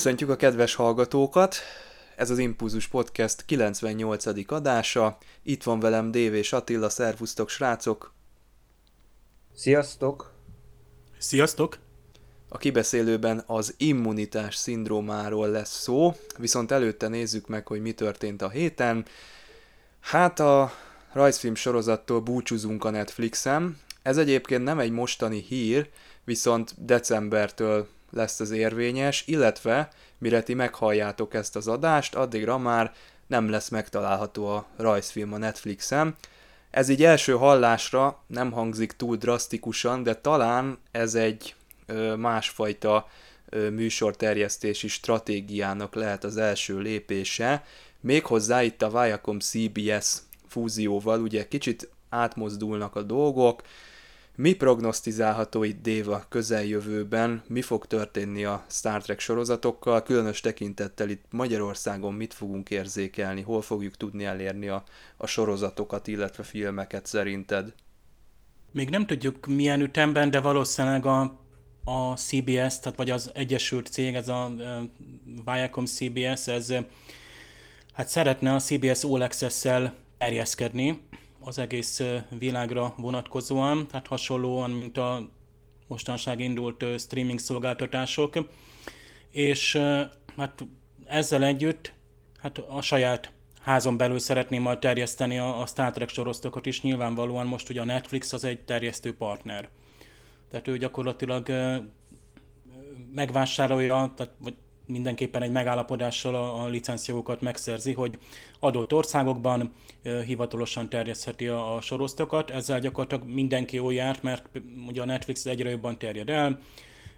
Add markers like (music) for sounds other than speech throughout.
Köszöntjük a kedves hallgatókat! Ez az Impulzus Podcast 98. adása. Itt van velem Dév és Attila, szervusztok srácok! Sziasztok! Sziasztok! A kibeszélőben az immunitás szindrómáról lesz szó, viszont előtte nézzük meg, hogy mi történt a héten. Hát a rajzfilm sorozattól búcsúzunk a Netflixen. Ez egyébként nem egy mostani hír, viszont decembertől lesz az érvényes, illetve mire ti meghalljátok ezt az adást, addigra már nem lesz megtalálható a rajzfilm a Netflixen. Ez így első hallásra nem hangzik túl drasztikusan, de talán ez egy másfajta műsorterjesztési stratégiának lehet az első lépése. Méghozzá itt a Viacom CBS fúzióval ugye kicsit átmozdulnak a dolgok, mi prognosztizálható itt Déva közeljövőben, mi fog történni a Star Trek sorozatokkal, különös tekintettel itt Magyarországon mit fogunk érzékelni, hol fogjuk tudni elérni a, a sorozatokat, illetve filmeket szerinted? Még nem tudjuk milyen ütemben, de valószínűleg a, a CBS, tehát vagy az Egyesült Cég, ez a Viacom CBS, ez hát szeretne a CBS All Access-szel erjeszkedni, az egész világra vonatkozóan, tehát hasonlóan, mint a mostanság indult streaming szolgáltatások, és hát ezzel együtt hát a saját házon belül szeretném majd terjeszteni a, a Star Trek sorosztokat is, nyilvánvalóan most ugye a Netflix az egy terjesztő partner. Tehát ő gyakorlatilag megvásárolja, tehát, vagy mindenképpen egy megállapodással a, a licenszjogokat megszerzi, hogy adott országokban hivatalosan terjesztheti a, a sorosztokat. Ezzel gyakorlatilag mindenki jól járt, mert ugye a Netflix egyre jobban terjed el,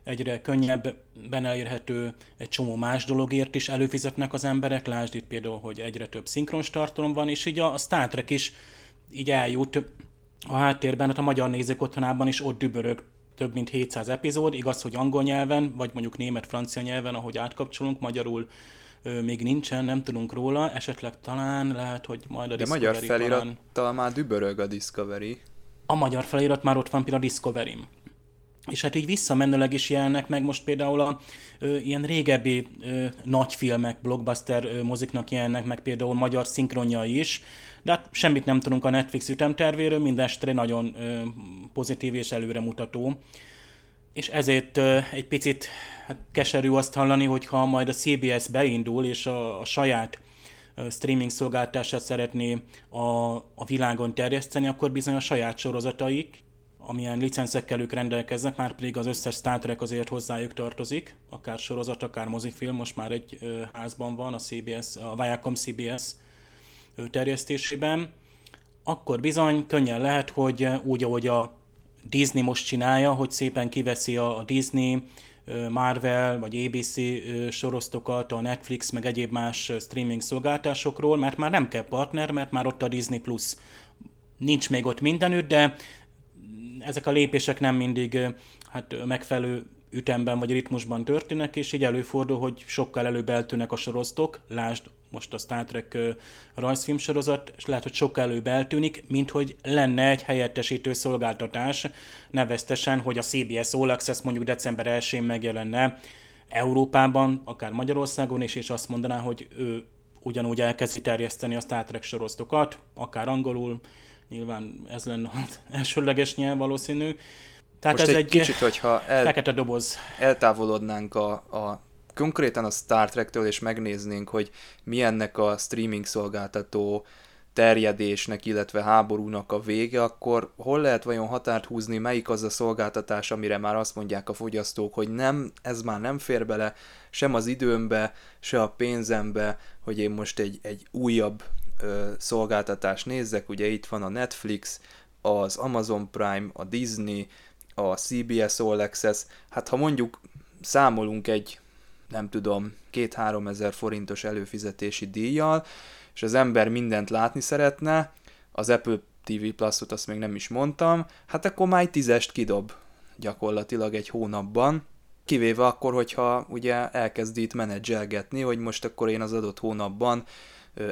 egyre könnyebben elérhető egy csomó más dologért is előfizetnek az emberek, lásd itt például, hogy egyre több szinkronos tartalom van, és így a Star Trek is így eljut a háttérben, hát a magyar nézők otthonában is ott dübörög több mint 700 epizód, igaz, hogy angol nyelven, vagy mondjuk német-francia nyelven, ahogy átkapcsolunk, magyarul még nincsen, nem tudunk róla, esetleg talán lehet, hogy majd a De Discovery magyar felirat talán... már dübörög a Discovery. A magyar felirat már ott van például a discovery. És hát így visszamenőleg is jelennek meg most például a ö, ilyen régebbi ö, nagy filmek, blockbuster ö, moziknak jelennek meg például magyar szinkronjai is, de hát semmit nem tudunk a Netflix ütemtervéről, minden esetre nagyon pozitív és előremutató. És ezért egy picit hát keserű azt hallani, hogyha majd a CBS beindul, és a, a saját streaming szolgáltását szeretné a, a világon terjeszteni, akkor bizony a saját sorozataik, amilyen licenszekkel ők rendelkeznek, már pedig az összes Star Trek azért hozzájuk tartozik, akár sorozat, akár mozifilm, most már egy ö, házban van, a CBS, a Viacom CBS terjesztésében, akkor bizony könnyen lehet, hogy úgy, ahogy a Disney most csinálja, hogy szépen kiveszi a Disney, Marvel vagy ABC sorosztokat, a Netflix, meg egyéb más streaming szolgáltásokról, mert már nem kell partner, mert már ott a Disney Plus. Nincs még ott mindenütt, de ezek a lépések nem mindig hát megfelelő ütemben vagy ritmusban történnek, és így előfordul, hogy sokkal előbb eltűnnek a sorosztok, lásd most a Star Trek rajzfilm sorozat, és lehet, hogy sokkal előbb eltűnik, mint hogy lenne egy helyettesítő szolgáltatás, neveztesen, hogy a CBS All Access mondjuk december 1-én megjelenne Európában, akár Magyarországon is, és azt mondaná, hogy ő ugyanúgy elkezdi terjeszteni a Star Trek sorosztokat, akár angolul, nyilván ez lenne az (laughs) elsőleges nyelv valószínű. Tehát Most ez egy egy, kicsit, hogyha el, fekete doboz. eltávolodnánk a, a konkrétan a Star Trek-től, és megnéznénk, hogy mi ennek a streaming szolgáltató terjedésnek, illetve háborúnak a vége, akkor hol lehet vajon határt húzni, melyik az a szolgáltatás, amire már azt mondják a fogyasztók, hogy nem, ez már nem fér bele, sem az időmbe, se a pénzembe, hogy én most egy, egy újabb ö, szolgáltatást nézzek, ugye itt van a Netflix, az Amazon Prime, a Disney, a CBS All Access, hát ha mondjuk számolunk egy, nem tudom, két-három ezer forintos előfizetési díjjal, és az ember mindent látni szeretne, az Apple TV Plus-ot azt még nem is mondtam, hát akkor már egy tízest kidob gyakorlatilag egy hónapban, kivéve akkor, hogyha ugye elkezd itt menedzselgetni, hogy most akkor én az adott hónapban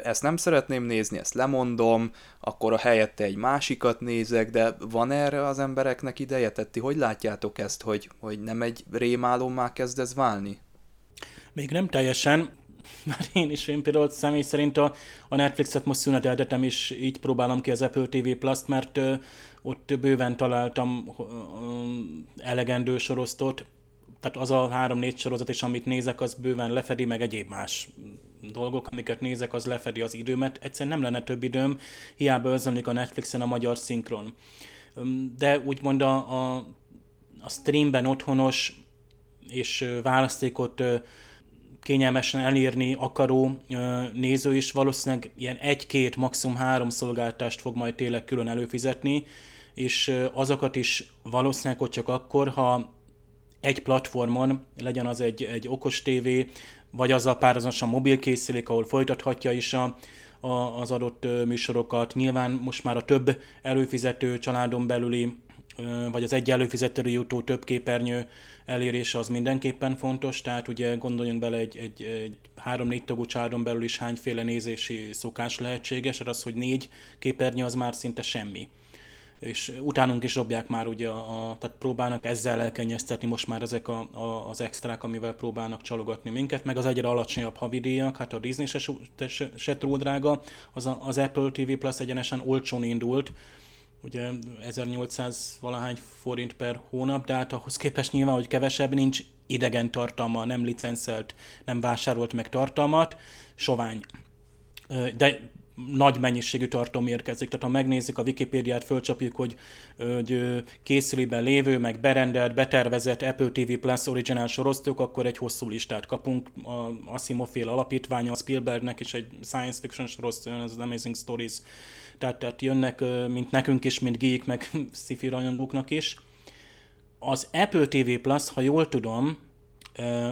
ezt nem szeretném nézni, ezt lemondom, akkor a helyette egy másikat nézek, de van erre az embereknek ideje? Tehát ti hogy látjátok ezt, hogy, hogy nem egy rémálommá kezd ez válni? Még nem teljesen, (laughs) mert én is, én például személy szerint a, a Netflixet most szüneteltetem, és így próbálom ki az Apple TV Plus-t, mert ö, ott bőven találtam ö, elegendő sorosztot, tehát az a három-négy sorozat is, amit nézek, az bőven lefedi, meg egyéb más dolgok, amiket nézek, az lefedi az időmet. Egyszerűen nem lenne több időm, hiába özönlik a Netflixen a magyar szinkron. De úgymond a, a, a streamben otthonos és választékot kényelmesen elírni akaró néző is valószínűleg ilyen egy-két, maximum három szolgáltást fog majd tényleg külön előfizetni, és azokat is valószínűleg hogy csak akkor, ha egy platformon, legyen az egy, egy okos tévé, vagy azzal párhuzamosan mobilkészülék, ahol folytathatja is a, a, az adott műsorokat. Nyilván most már a több előfizető családon belüli, vagy az egy előfizetőre jutó több képernyő elérése az mindenképpen fontos, tehát ugye gondoljunk bele egy, egy, egy három-négy tagú családon belül is hányféle nézési szokás lehetséges, hát az, hogy négy képernyő az már szinte semmi. És utánunk is dobják már ugye, a, tehát próbálnak ezzel elkenyeztetni most már ezek a, a, az extrák, amivel próbálnak csalogatni minket, meg az egyre alacsonyabb havidíjak, hát a Disney se, se, se túl drága, az, a, az Apple TV Plus egyenesen olcsón indult, ugye 1800 valahány forint per hónap, de hát ahhoz képest nyilván, hogy kevesebb, nincs idegen tartalma, nem licenszelt, nem vásárolt meg tartalmat, sovány. De nagy mennyiségű tartalom érkezik. Tehát ha megnézzük a Wikipédiát, fölcsapjuk, hogy, hogy készülőben lévő, meg berendelt, betervezett Apple TV Plus original sorosztok, akkor egy hosszú listát kapunk. A Asimov alapítványa, a Spielbergnek is egy science fiction sorosztó, az Amazing Stories. Tehát, tehát jönnek, mint nekünk is, mint geek, meg (laughs) sci-fi rajongóknak is. Az Apple TV Plus, ha jól tudom,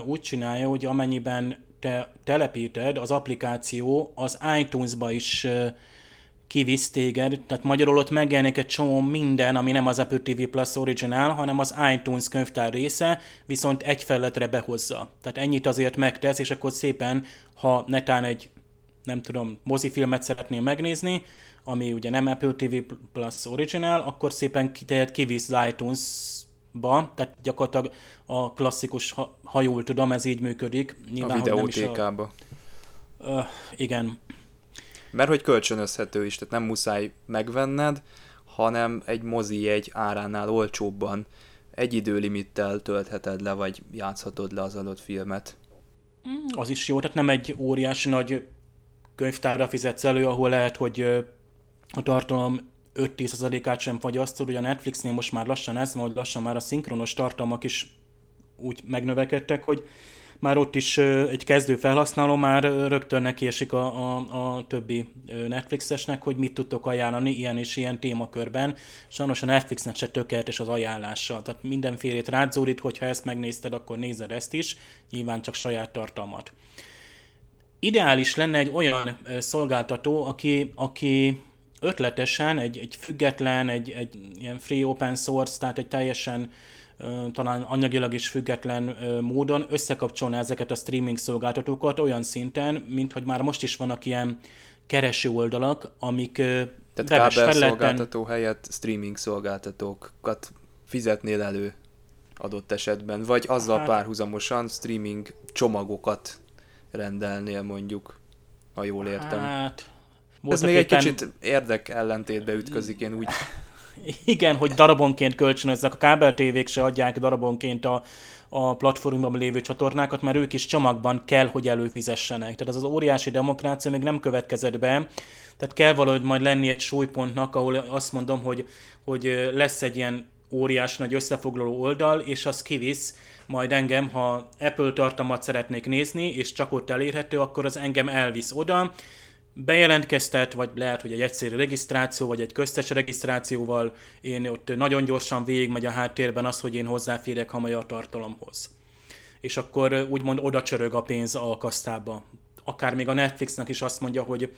úgy csinálja, hogy amennyiben te telepíted, az applikáció az iTunes-ba is kivisz téged, tehát magyarul ott megjelenik egy csomó minden, ami nem az Apple TV Plus Original, hanem az iTunes könyvtár része, viszont egy felletre behozza. Tehát ennyit azért megtesz, és akkor szépen, ha netán egy, nem tudom, mozifilmet szeretnél megnézni, ami ugye nem Apple TV Plus Original, akkor szépen kivisz az iTunes ba, tehát gyakorlatilag a klasszikus, ha, ha jól tudom, ez így működik. Nyilván, a videótékába. A... Uh, igen. Mert hogy kölcsönözhető is, tehát nem muszáj megvenned, hanem egy mozi egy áránál olcsóbban egy időlimittel töltheted le, vagy játszhatod le az adott filmet. Mm, az is jó, tehát nem egy óriási nagy könyvtárra fizetsz elő, ahol lehet, hogy a tartalom 5-10%-át sem fagyasztod, ugye a Netflixnél most már lassan ez van, hogy lassan már a szinkronos tartalmak is úgy megnövekedtek, hogy már ott is egy kezdő felhasználó már rögtön nekiesik a, a, a többi Netflixesnek, hogy mit tudtok ajánlani ilyen és ilyen témakörben. Sajnos a Netflixnek se tökéletes az ajánlása, tehát mindenfélét rázódít, hogyha ezt megnézted, akkor nézed ezt is, nyilván csak saját tartalmat. Ideális lenne egy olyan szolgáltató, aki, aki ötletesen egy, egy független, egy, egy ilyen free open source, tehát egy teljesen talán anyagilag is független módon összekapcsolná ezeket a streaming szolgáltatókat olyan szinten, mint hogy már most is vannak ilyen kereső oldalak, amik Tehát kábel szolgáltató helyett streaming szolgáltatókat fizetnél elő adott esetben, vagy azzal hát, párhuzamosan streaming csomagokat rendelnél mondjuk, ha jól értem. Hát, ez még éppen... egy kicsit érdek ellentétbe ütközik, én úgy... (laughs) Igen, hogy darabonként kölcsönözzek, a kábel tévék se adják darabonként a, a platformban lévő csatornákat, mert ők is csomagban kell, hogy előfizessenek. Tehát az az óriási demokrácia még nem következett be, Tehát kell valahogy majd lenni egy súlypontnak, ahol azt mondom, hogy, hogy lesz egy ilyen óriás nagy összefoglaló oldal, és az kivisz majd engem, ha Apple tartalmat szeretnék nézni, és csak ott elérhető, akkor az engem elvisz oda, bejelentkeztet, vagy lehet, hogy egy egyszerű regisztráció, vagy egy köztes regisztrációval én ott nagyon gyorsan végigmegy a háttérben az, hogy én hozzáférek a magyar tartalomhoz. És akkor úgymond oda csörög a pénz a kasztába. Akár még a Netflixnek is azt mondja, hogy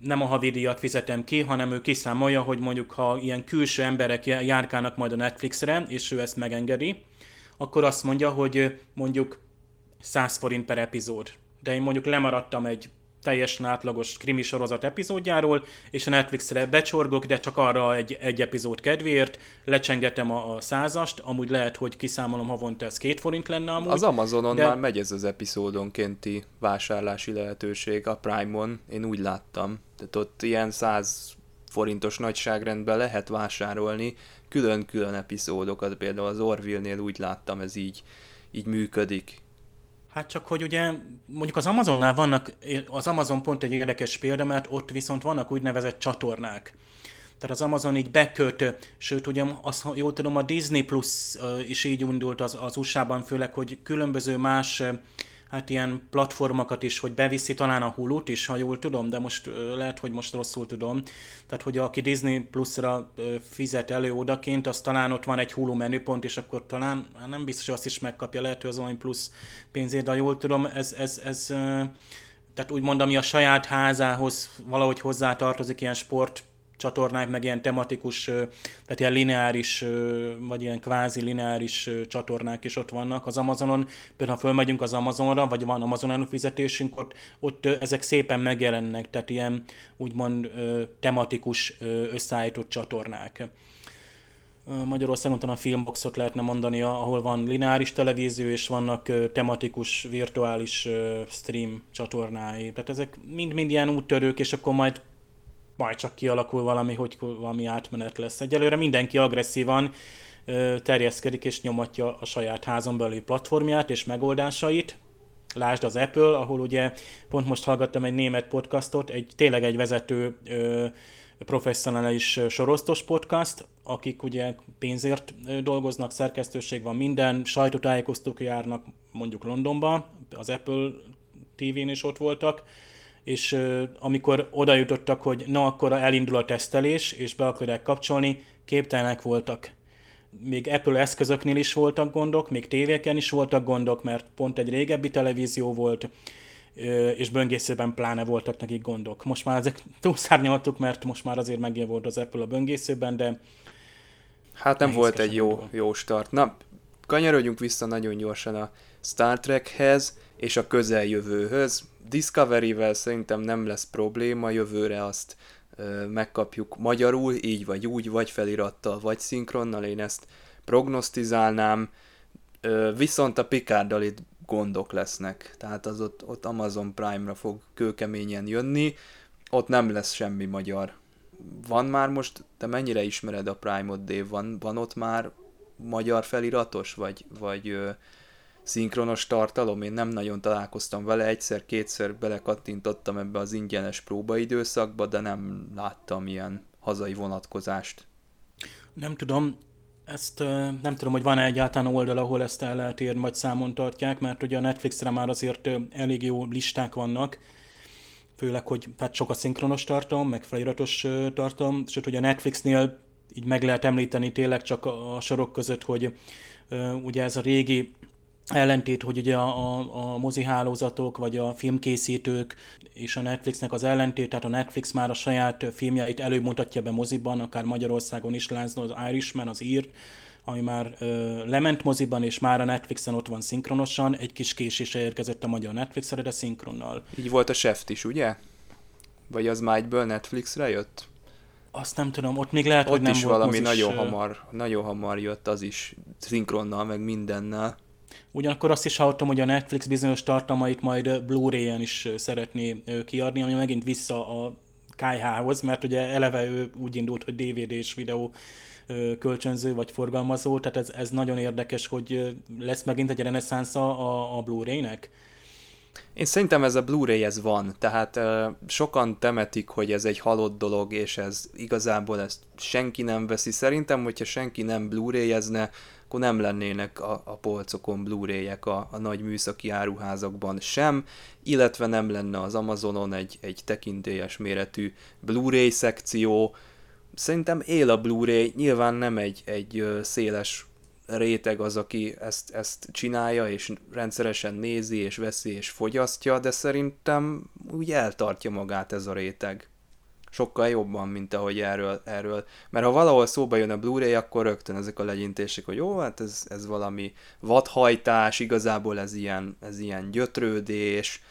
nem a havidíjat fizetem ki, hanem ő kiszámolja, hogy mondjuk ha ilyen külső emberek járkálnak majd a Netflixre, és ő ezt megengedi, akkor azt mondja, hogy mondjuk 100 forint per epizód. De én mondjuk lemaradtam egy teljesen átlagos krimi sorozat epizódjáról, és a Netflixre becsorgok, de csak arra egy, egy epizód kedvéért, lecsengetem a, a százast, amúgy lehet, hogy kiszámolom havonta ez két forint lenne amúgy. Az Amazonon de... már megy ez az epizódonkénti vásárlási lehetőség, a Prime-on, én úgy láttam. Tehát ott ilyen 100 forintos nagyságrendben lehet vásárolni külön-külön epizódokat, például az Orville-nél úgy láttam, ez így, így működik Hát csak, hogy ugye mondjuk az Amazonnál vannak, az Amazon pont egy érdekes példa, mert ott viszont vannak úgynevezett csatornák. Tehát az Amazon így beköt, sőt ugye azt jól tudom, a Disney Plus is így indult az, az USA-ban, főleg, hogy különböző más hát ilyen platformokat is, hogy beviszi talán a Hulu-t is, ha jól tudom, de most lehet, hogy most rosszul tudom. Tehát, hogy aki Disney Plus-ra fizet elő odaként, az talán ott van egy Hulu menüpont, és akkor talán hát nem biztos, hogy azt is megkapja, lehet, hogy az olyan plusz pénzért, de jól tudom, ez, ez, ez tehát úgy ami a saját házához valahogy hozzá tartozik ilyen sport csatornák, meg ilyen tematikus, tehát ilyen lineáris, vagy ilyen kvázi lineáris csatornák is ott vannak az Amazonon. Például ha fölmegyünk az Amazonra, vagy van Amazon előfizetésünk, ott, ott ezek szépen megjelennek, tehát ilyen úgymond tematikus összeállított csatornák. Magyarországon a Filmboxot lehetne mondani, ahol van lineáris televízió, és vannak tematikus, virtuális stream csatornái. Tehát ezek mind-mind ilyen úttörők, és akkor majd majd csak kialakul valami, hogy valami átmenet lesz. Egyelőre mindenki agresszívan terjeszkedik és nyomatja a saját házon belüli platformját és megoldásait. Lásd az Apple, ahol ugye pont most hallgattam egy német podcastot, egy tényleg egy vezető ö, professzionális sorosztos podcast, akik ugye pénzért dolgoznak, szerkesztőség van minden, sajtótájékoztók járnak mondjuk Londonba, az Apple TV-n is ott voltak, és uh, amikor oda jutottak, hogy na akkor elindul a tesztelés, és be akarják kapcsolni, képtelenek voltak. Még Apple eszközöknél is voltak gondok, még tévéken is voltak gondok, mert pont egy régebbi televízió volt, és böngészőben pláne voltak nekik gondok. Most már ezek (laughs) túlszárnyaltuk, mert most már azért megint volt az Apple a böngészőben, de... Hát nem volt egy jó, jó start. Na, kanyarodjunk vissza nagyon gyorsan a Star Trekhez és a közeljövőhöz. Discovery-vel szerintem nem lesz probléma, jövőre azt ö, megkapjuk magyarul, így vagy úgy, vagy felirattal, vagy szinkronnal, én ezt prognosztizálnám, ö, viszont a Picarddal itt gondok lesznek, tehát az ott, ott Amazon Prime-ra fog kőkeményen jönni, ott nem lesz semmi magyar. Van már most, te mennyire ismered a Prime-ot, Dave? Van, van ott már magyar feliratos, vagy, vagy szinkronos tartalom, én nem nagyon találkoztam vele, egyszer-kétszer belekattintottam ebbe az ingyenes próbaidőszakba, de nem láttam ilyen hazai vonatkozást. Nem tudom, ezt nem tudom, hogy van-e egyáltalán oldal, ahol ezt el lehet érni, vagy számon tartják, mert ugye a Netflixre már azért elég jó listák vannak, főleg, hogy hát sok a szinkronos tartalom, meg feliratos tartalom, sőt, hogy a Netflixnél így meg lehet említeni tényleg csak a sorok között, hogy ugye ez a régi ellentét, hogy ugye a, a, a mozihálózatok, vagy a filmkészítők és a Netflixnek az ellentét, tehát a Netflix már a saját filmjeit előmutatja be moziban, akár Magyarországon is lázna az Irishman, az írt, ami már ö, lement moziban, és már a Netflixen ott van szinkronosan, egy kis késésre érkezett a magyar Netflixre, de szinkronnal. Így volt a Chef is, ugye? Vagy az már egyből Netflixre jött? Azt nem tudom, ott még lehet, ott hogy nem is volt valami mozis, nagyon hamar, nagyon hamar jött az is, szinkronnal, meg mindennel. Ugyanakkor azt is hallottam, hogy a Netflix bizonyos tartalmait majd Blu-ray-en is szeretné kiadni, ami megint vissza a KH-hoz, mert ugye eleve ő úgy indult, hogy DVD és videó kölcsönző vagy forgalmazó, tehát ez, ez nagyon érdekes, hogy lesz megint egy reneszánsz a, a Blu-ray-nek. Én szerintem ez a Blu-ray ez van, tehát uh, sokan temetik, hogy ez egy halott dolog, és ez igazából ezt senki nem veszi. Szerintem, hogyha senki nem Blu-rayezne, akkor nem lennének a, a polcokon Blu-rayek a, a nagy műszaki áruházakban sem, illetve nem lenne az Amazonon egy, egy tekintélyes méretű Blu-ray szekció. Szerintem él a Blu-ray, nyilván nem egy, egy széles réteg az, aki ezt, ezt csinálja, és rendszeresen nézi, és veszi, és fogyasztja, de szerintem úgy eltartja magát ez a réteg. Sokkal jobban, mint ahogy erről, erről. Mert ha valahol szóba jön a Blu-ray, akkor rögtön ezek a legyintések, hogy jó, hát ez, ez valami vadhajtás, igazából ez ilyen, ez ilyen gyötrődés.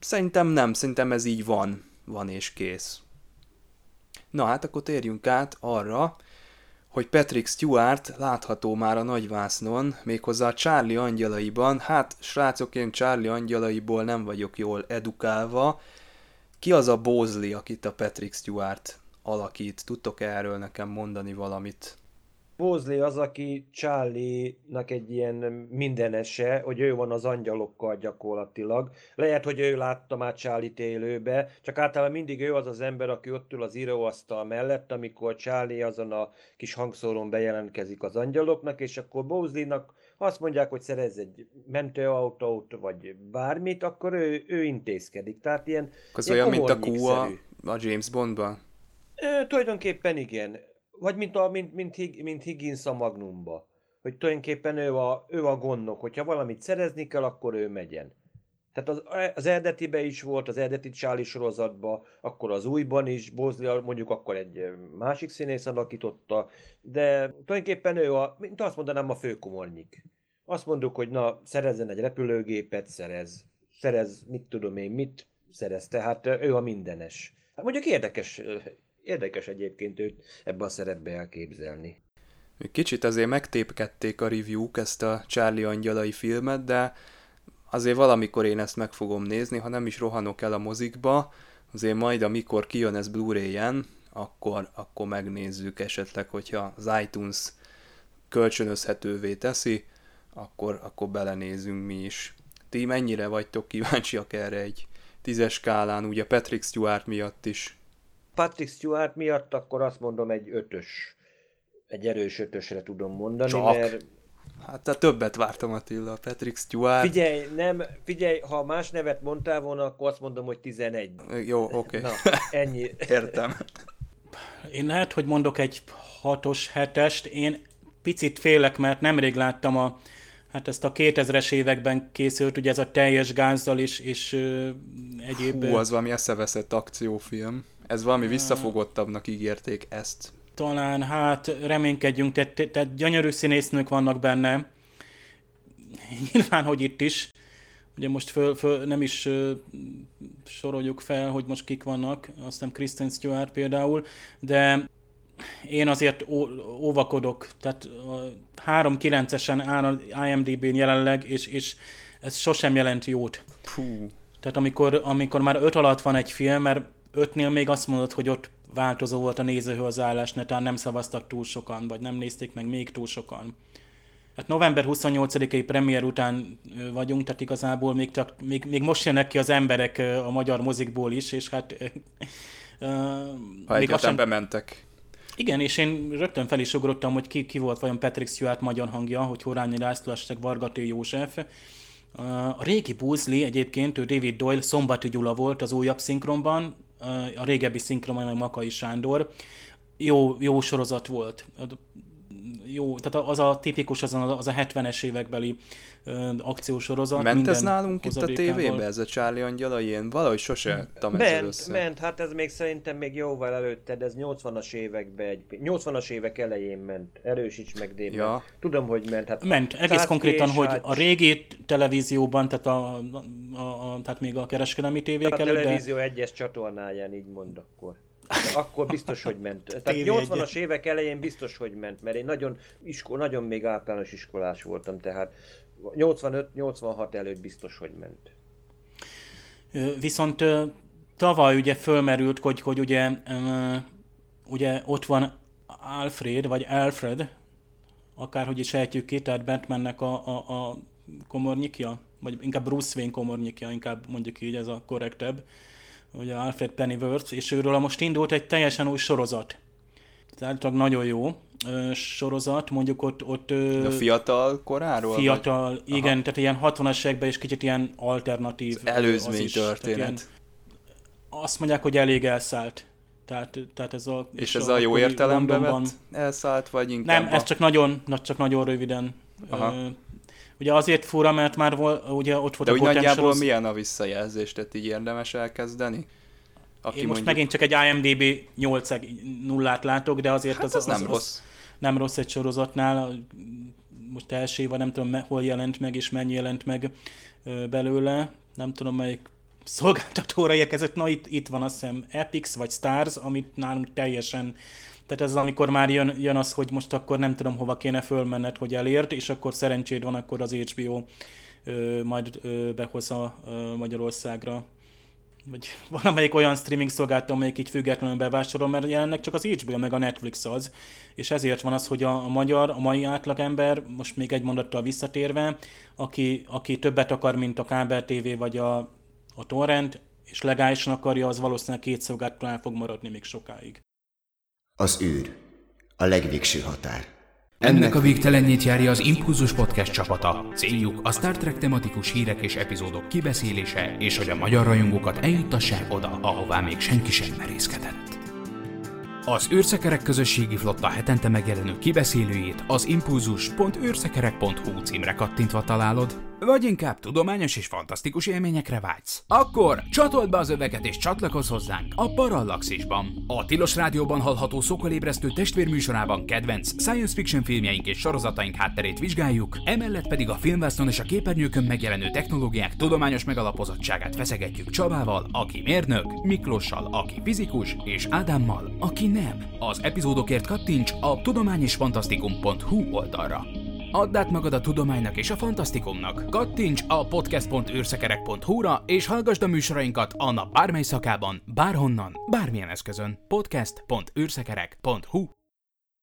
Szerintem nem, szerintem ez így van, van és kész. Na hát akkor térjünk át arra, hogy Patrick Stewart látható már a nagyvásznon, méghozzá a Charlie angyalaiban. Hát, srácok, én Charlie angyalaiból nem vagyok jól edukálva. Ki az a Bosley, akit a Patrick Stewart alakít? Tudtok erről nekem mondani valamit? Bosley az, aki Charlie-nak egy ilyen mindenese, hogy ő van az angyalokkal gyakorlatilag. Lehet, hogy ő látta már Charlie-t élőbe, csak általában mindig ő az az ember, aki ott ül az íróasztal mellett, amikor Charlie azon a kis hangszórón bejelentkezik az angyaloknak, és akkor Bosley-nak azt mondják, hogy szerez egy mentőautót, vagy bármit, akkor ő, ő intézkedik. Tehát ilyen, Az ilyen olyan, mint a Q a, James Bondban? Ö, tulajdonképpen igen vagy mint, a, mint, mint, mint Higgins a Magnumba. Hogy tulajdonképpen ő a, ő a gondnok, hogyha valamit szerezni kell, akkor ő megyen. Tehát az, az eredetibe is volt, az eredeti Charlie sorozatban, akkor az újban is, Bozli mondjuk akkor egy másik színész alakította, de tulajdonképpen ő a, mint azt mondanám, a főkomornyik. Azt mondjuk, hogy na, szerezzen egy repülőgépet, szerez, szerez, mit tudom én, mit szerez, tehát ő a mindenes. Hát mondjuk érdekes Érdekes egyébként őt ebbe a szerepbe elképzelni. Kicsit azért megtépkedték a review ezt a Charlie angyalai filmet, de azért valamikor én ezt meg fogom nézni, ha nem is rohanok el a mozikba, azért majd amikor kijön ez Blu-ray-en, akkor, akkor megnézzük esetleg, hogyha az iTunes kölcsönözhetővé teszi, akkor, akkor belenézünk mi is. Ti mennyire vagytok kíváncsiak erre egy tízes skálán, ugye Patrick Stewart miatt is? Patrick Stewart miatt akkor azt mondom egy ötös, egy erős ötösre tudom mondani, Csak. mert... Hát te többet vártam Attila, Patrick Stewart. Figyelj, nem, figyelj, ha más nevet mondtál volna, akkor azt mondom, hogy 11. Jó, oké. Okay. Na, ennyi. (laughs) Értem. Én lehet, hogy mondok egy hatos, hetest. Én picit félek, mert nemrég láttam a, hát ezt a 2000-es években készült, ugye ez a teljes gázzal is, és ö, egyéb... Hú, az valami eszeveszett akciófilm. Ez valami visszafogottabbnak ígérték ezt. Talán, hát reménykedjünk, tehát te, te, gyönyörű színésznők vannak benne. Nyilván, hogy itt is. Ugye most föl, föl nem is uh, soroljuk fel, hogy most kik vannak, azt hiszem Kristen Stewart például, de én azért óvakodok, tehát 3-9-esen áll az IMDb-n jelenleg, és, és ez sosem jelent jót. Puh. Tehát amikor, amikor már 5 alatt van egy film, mert ötnél még azt mondod, hogy ott változó volt a nézőhozzáállás, netán nem szavaztak túl sokan, vagy nem nézték meg még túl sokan. Hát november 28-i premier után vagyunk, tehát igazából még, csak, még, még most jönnek ki az emberek a magyar mozikból is, és hát... Ha még sem... bementek. Igen, és én rögtön fel is ugrottam, hogy ki, ki volt vajon Patrick Stewart magyar hangja, hogy Horányi László, esetleg Vargatő József. A régi Buzli egyébként, ő David Doyle, Szombati Gyula volt az újabb szinkronban, a régebbi szinkron, meg Makai Sándor. Jó, jó sorozat volt. Jó, tehát az a tipikus, az a, az a 70-es évekbeli akciósorozat. Ment ez nálunk itt a tévébe, ez a Charlie Angyala, ilyen valahogy sose ment, ezzel össze. Ment, hát ez még szerintem még jóval előtte, de ez 80-as években, egy, 80-as évek elején ment. Erősíts meg, Démon. Ja. Tudom, hogy ment. Hát ment, egész konkrétan, hogy hát... a régi televízióban, tehát, a, a, a, tehát még a kereskedelmi tévék előtt. A televízió de... egyes csatornáján, így mond akkor. De akkor biztos, hogy ment. Tehát 80-as évek elején biztos, hogy ment, mert én nagyon, iskol, nagyon még általános iskolás voltam, tehát 85-86 előtt biztos, hogy ment. Viszont tavaly ugye fölmerült, hogy, hogy ugye, ugye ott van Alfred, vagy Alfred, akárhogy is ejtjük ki, tehát Batmannek a, a, a komornyikja, vagy inkább Bruce Wayne komornyikja, inkább mondjuk így ez a korrektebb, ugye Alfred Pennyworth, és őről most indult egy teljesen új sorozat. Tehát nagyon jó sorozat, mondjuk ott... ott A fiatal koráról? Fiatal, vagy? igen, Aha. tehát ilyen 60-as években is kicsit ilyen alternatív. Az előzmény az is, történet. Ilyen, azt mondják, hogy elég elszállt. Tehát, tehát ez a, és ez a, a jó értelemben vett elszállt, vagy inkább Nem, a... ez csak nagyon, csak nagyon röviden. Aha. Ugye azért fura, mert már vol, ugye ott volt De a úgy nagyjából soroz... milyen a visszajelzés, tehát így érdemes elkezdeni? Aki Én most mondjuk... megint csak egy IMDB 8 0 látok, de azért hát az, az, nem az, rossz. Az nem rossz egy sorozatnál. Most első évad nem tudom hol jelent meg és mennyi jelent meg belőle. Nem tudom melyik szolgáltatóra érkezett. Na itt, itt van azt hiszem Epix vagy Stars, amit nálunk teljesen tehát ez amikor már jön, jön az, hogy most akkor nem tudom hova kéne fölmenned, hogy elért, és akkor szerencséd van, akkor az HBO ö, majd ö, behozza ö, Magyarországra vagy (laughs) valamelyik olyan streaming szolgáltató, amelyik így függetlenül bevásárol, mert jelenleg csak az HBO meg a Netflix az, és ezért van az, hogy a, a magyar, a mai átlagember, most még egy mondattal visszatérve, aki, aki többet akar, mint a kábel TV vagy a, a torrent, és legálisan akarja, az valószínűleg két szolgáltató fog maradni még sokáig. Az űr. A legvégső határ. Ennek a végtelenjét járja az Impulzus Podcast csapata. Céljuk a Star Trek tematikus hírek és epizódok kibeszélése, és hogy a magyar rajongókat eljuttassák oda, ahová még senki sem merészkedett. Az űrszekerek közösségi flotta hetente megjelenő kibeszélőjét az impulzus.űrszekerek.hu címre kattintva találod, vagy inkább tudományos és fantasztikus élményekre vágysz? Akkor csatold be az öveket és csatlakozz hozzánk a Parallaxisban. A Tilos Rádióban hallható szokolébresztő testvérműsorában kedvenc science fiction filmjeink és sorozataink hátterét vizsgáljuk, emellett pedig a filmvásznon és a képernyőkön megjelenő technológiák tudományos megalapozottságát feszegetjük Csabával, aki mérnök, Miklóssal, aki fizikus, és Ádámmal, aki nem. Az epizódokért kattints a tudományisfantasztikum.hu oldalra. Add át magad a tudománynak és a fantasztikumnak. Kattints a podcast.őrszekerek.hu-ra és hallgassd a műsorainkat a nap bármely szakában, bárhonnan, bármilyen eszközön. podcast.őrszekerek.hu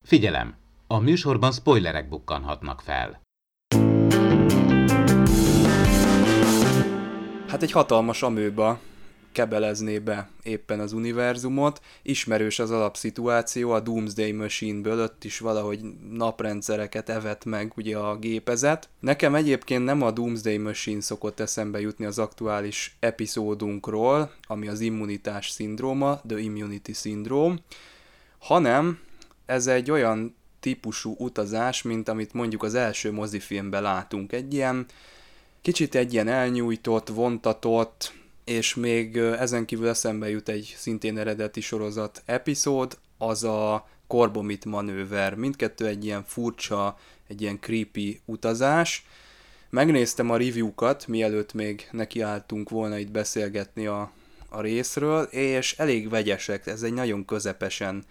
Figyelem! A műsorban spoilerek bukkanhatnak fel. Hát egy hatalmas amőba kebelezné be éppen az univerzumot. Ismerős az alapszituáció, a Doomsday Machine-ből ott is valahogy naprendszereket evett meg ugye a gépezet. Nekem egyébként nem a Doomsday Machine szokott eszembe jutni az aktuális epizódunkról, ami az immunitás szindróma, The Immunity Syndrome, hanem ez egy olyan típusú utazás, mint amit mondjuk az első mozifilmben látunk. Egy ilyen kicsit egy ilyen elnyújtott, vontatott, és még ezen kívül eszembe jut egy szintén eredeti sorozat epizód, az a Korbomit manőver. Mindkettő egy ilyen furcsa, egy ilyen creepy utazás. Megnéztem a review-kat, mielőtt még nekiálltunk volna itt beszélgetni a, a részről, és elég vegyesek, ez egy nagyon közepesen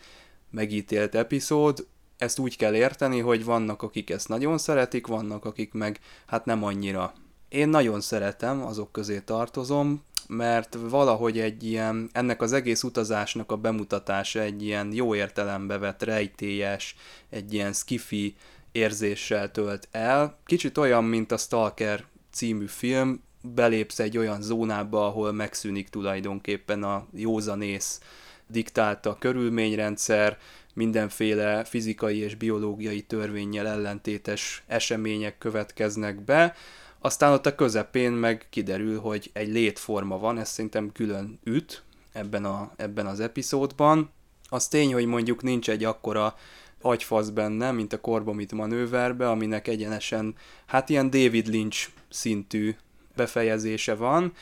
megítélt epizód. Ezt úgy kell érteni, hogy vannak, akik ezt nagyon szeretik, vannak, akik meg hát nem annyira. Én nagyon szeretem, azok közé tartozom, mert valahogy egy ilyen, ennek az egész utazásnak a bemutatása egy ilyen jó értelembe vett rejtélyes, egy ilyen skifi érzéssel tölt el. Kicsit olyan, mint a Stalker című film, belépsz egy olyan zónába, ahol megszűnik tulajdonképpen a józanész diktálta körülményrendszer, mindenféle fizikai és biológiai törvényel ellentétes események következnek be, aztán ott a közepén meg kiderül, hogy egy létforma van, ez szerintem külön üt ebben, a, ebben az epizódban. Az tény, hogy mondjuk nincs egy akkora agyfasz benne, mint a Korbomit manőverbe, aminek egyenesen, hát ilyen David Lynch szintű befejezése van.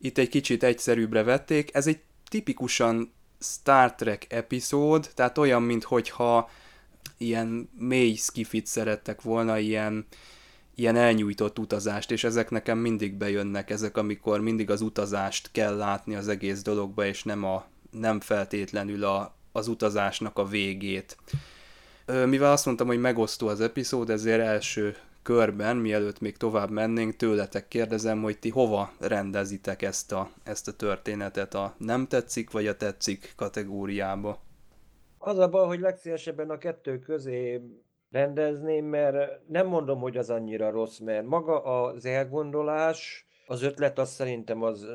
Itt egy kicsit egyszerűbbre vették. Ez egy tipikusan Star Trek epizód, tehát olyan, mintha ilyen mély skifit szerettek volna, ilyen, ilyen elnyújtott utazást, és ezek nekem mindig bejönnek, ezek, amikor mindig az utazást kell látni az egész dologba, és nem, a, nem feltétlenül a, az utazásnak a végét. Mivel azt mondtam, hogy megosztó az epizód, ezért első körben, mielőtt még tovább mennénk, tőletek kérdezem, hogy ti hova rendezitek ezt a, ezt a történetet, a nem tetszik vagy a tetszik kategóriába? Az a baj, hogy legszívesebben a kettő közé rendezném, mert nem mondom, hogy az annyira rossz, mert maga az elgondolás, az ötlet az szerintem az,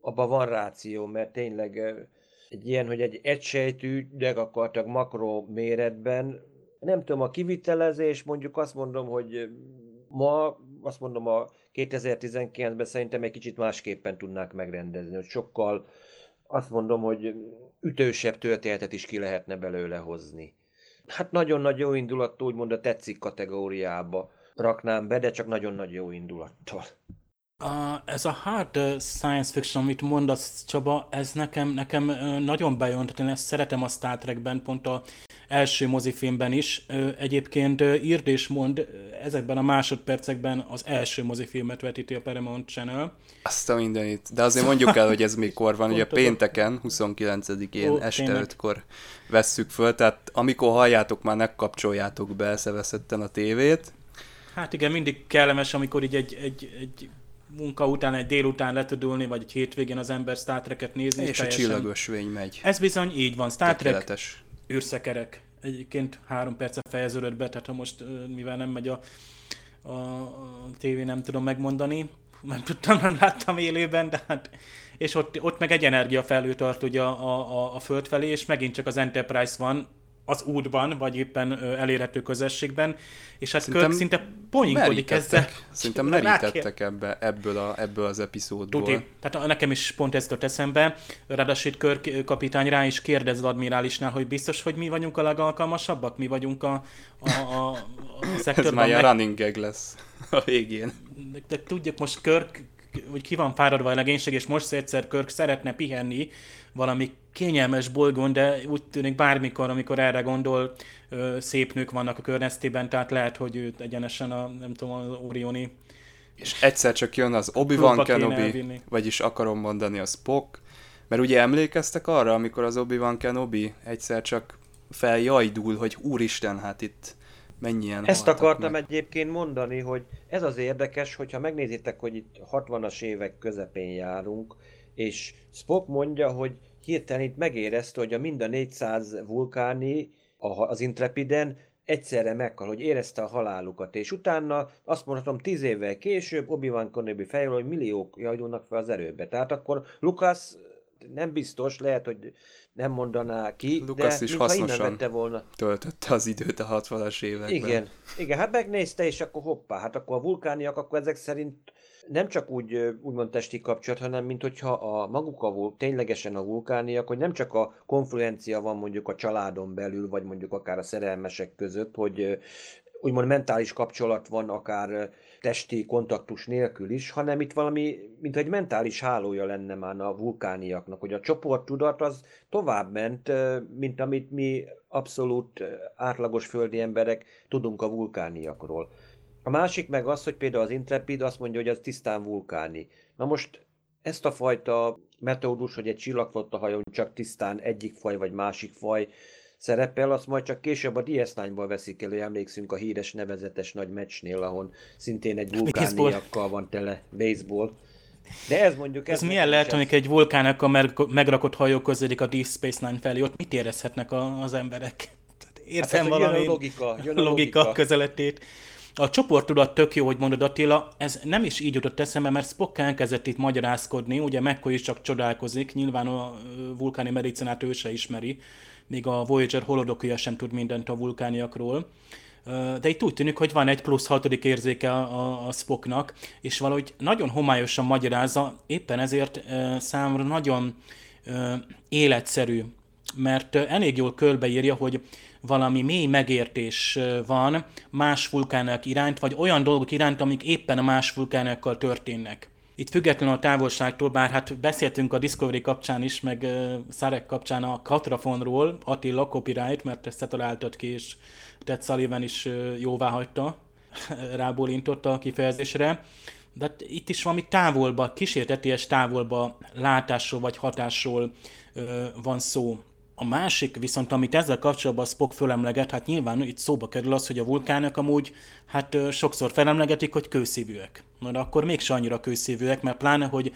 abban van ráció, mert tényleg egy ilyen, hogy egy egysejtű, de gyakorlatilag makro méretben, nem tudom, a kivitelezés, mondjuk azt mondom, hogy ma, azt mondom, a 2019-ben szerintem egy kicsit másképpen tudnák megrendezni, hogy sokkal, azt mondom, hogy ütősebb történetet is ki lehetne belőle hozni. Hát nagyon nagy jó indulattal, úgymond a tetszik kategóriába raknám be, de csak nagyon nagy jó indulattal. A, ez a hard science fiction, amit mondasz, Csaba, ez nekem, nekem nagyon bejön, tehát én ezt szeretem a Star Trekben, pont a első mozifilmben is. Egyébként írd és mond, ezekben a másodpercekben az első mozifilmet vetíti a Paramount Channel. Azt a mindenit. De azért mondjuk el, hogy ez mikor van. Ugye (laughs) pénteken, 29-én Ó, este tényleg. 5-kor vesszük föl, tehát amikor halljátok, már ne kapcsoljátok be szeveszetten a tévét. Hát igen, mindig kellemes, amikor így egy, egy, egy munka után, egy délután le tud ülni, vagy egy hétvégén az ember Star Trek-et nézni. És teljesen... a csillagosvény megy. Ez bizony így van. Star Trek, űrszekerek. Egyébként három perce fejeződött be, tehát ha most, mivel nem megy a, a, a tévé, nem tudom megmondani, nem tudtam, nem láttam élőben, de hát és ott, ott meg egy energiafelhő tart ugye a, a, a föld felé, és megint csak az Enterprise van, az útban, vagy éppen elérhető közösségben, és hát Kirk szinte poinkodik ezzel. Szerintem merítettek ebbe, ebből, a, ebből az epizódból. Tuti. Tehát nekem is pont ez jutott eszembe. Ráadásul Kirk kapitány rá is kérdez az admirálisnál, hogy biztos, hogy mi vagyunk a legalkalmasabbak, mi vagyunk a, a, a, a szektorban. Ez már meg... running gag lesz a végén. De, de tudjuk, most Kirk, hogy ki van fáradva a legénység, és most egyszer Kirk szeretne pihenni, valami kényelmes bolygón, de úgy tűnik bármikor, amikor erre gondol, szép nők vannak a környezetében, tehát lehet, hogy őt egyenesen a, nem tudom, az Orioni és egyszer csak jön az Obi-Wan Kenobi, vagyis akarom mondani a Spock, mert ugye emlékeztek arra, amikor az Obi-Wan Kenobi egyszer csak feljajdul, hogy úristen, hát itt mennyien Ezt akartam meg. egyébként mondani, hogy ez az érdekes, hogyha megnézitek, hogy itt 60-as évek közepén járunk, és Spock mondja, hogy hirtelen itt megérezte, hogy a mind a 400 vulkáni az Intrepiden egyszerre meghal, hogy érezte a halálukat, és utána azt mondhatom, tíz évvel később Obi-Wan Kenobi fejl, hogy milliók jajdulnak fel az erőbe. Tehát akkor Lucas nem biztos, lehet, hogy nem mondaná ki, Lucas de is hasznosan vette volna. töltötte az időt a 60-as években. Igen, igen, hát megnézte, és akkor hoppá, hát akkor a vulkániak, akkor ezek szerint nem csak úgy úgymond testi kapcsolat, hanem mint hogyha a maguk a ténylegesen a vulkániak, hogy nem csak a konfluencia van mondjuk a családon belül, vagy mondjuk akár a szerelmesek között, hogy úgymond mentális kapcsolat van akár testi kontaktus nélkül is, hanem itt valami, mint egy mentális hálója lenne már a vulkániaknak, hogy a csoporttudat az tovább ment, mint amit mi abszolút átlagos földi emberek tudunk a vulkániakról. A másik meg az, hogy például az Intrepid azt mondja, hogy az tisztán vulkáni. Na most ezt a fajta metódus, hogy egy csillagflotta hajón csak tisztán egyik faj vagy másik faj szerepel, azt majd csak később a DS9-ból veszik elő, emlékszünk a híres nevezetes nagy meccsnél, ahol szintén egy vulkániakkal van tele baseball. De ez mondjuk... Ez, ez milyen lehet, amikor egy vulkánokkal megrakott hajó közödik a Deep Space Nine felé, ott mit érezhetnek a, az emberek? Értem hát valami jön a logika, jön a logika, logika közeletét. A csoporttudat tök jó, hogy mondod Attila, ez nem is így jutott eszembe, mert Spock elkezdett itt magyarázkodni, ugye McCoy is csak csodálkozik, nyilván a vulkáni medicinát ő se ismeri, még a Voyager holodokja sem tud mindent a vulkániakról. De itt úgy tűnik, hogy van egy plusz hatodik érzéke a, a Spocknak, és valahogy nagyon homályosan magyarázza, éppen ezért számomra nagyon életszerű, mert elég jól körbeírja, hogy valami mély megértés van más vulkánok iránt, vagy olyan dolgok iránt, amik éppen a más vulkánokkal történnek. Itt függetlenül a távolságtól, bár hát beszéltünk a Discovery kapcsán is, meg uh, Szarek kapcsán a Katrafonról, Attila copyright, mert ezt találtad ki, és Ted Sullivan is uh, jóvá hagyta, (laughs) rábólintott a kifejezésre. De hát itt is valami távolba, kísérteties távolba látásról vagy hatásról uh, van szó. A másik viszont, amit ezzel kapcsolatban Spock fölemleget, hát nyilván itt szóba kerül az, hogy a vulkánok amúgy hát sokszor felemlegetik, hogy kőszívűek. Na de akkor mégse annyira kőszívűek, mert pláne, hogy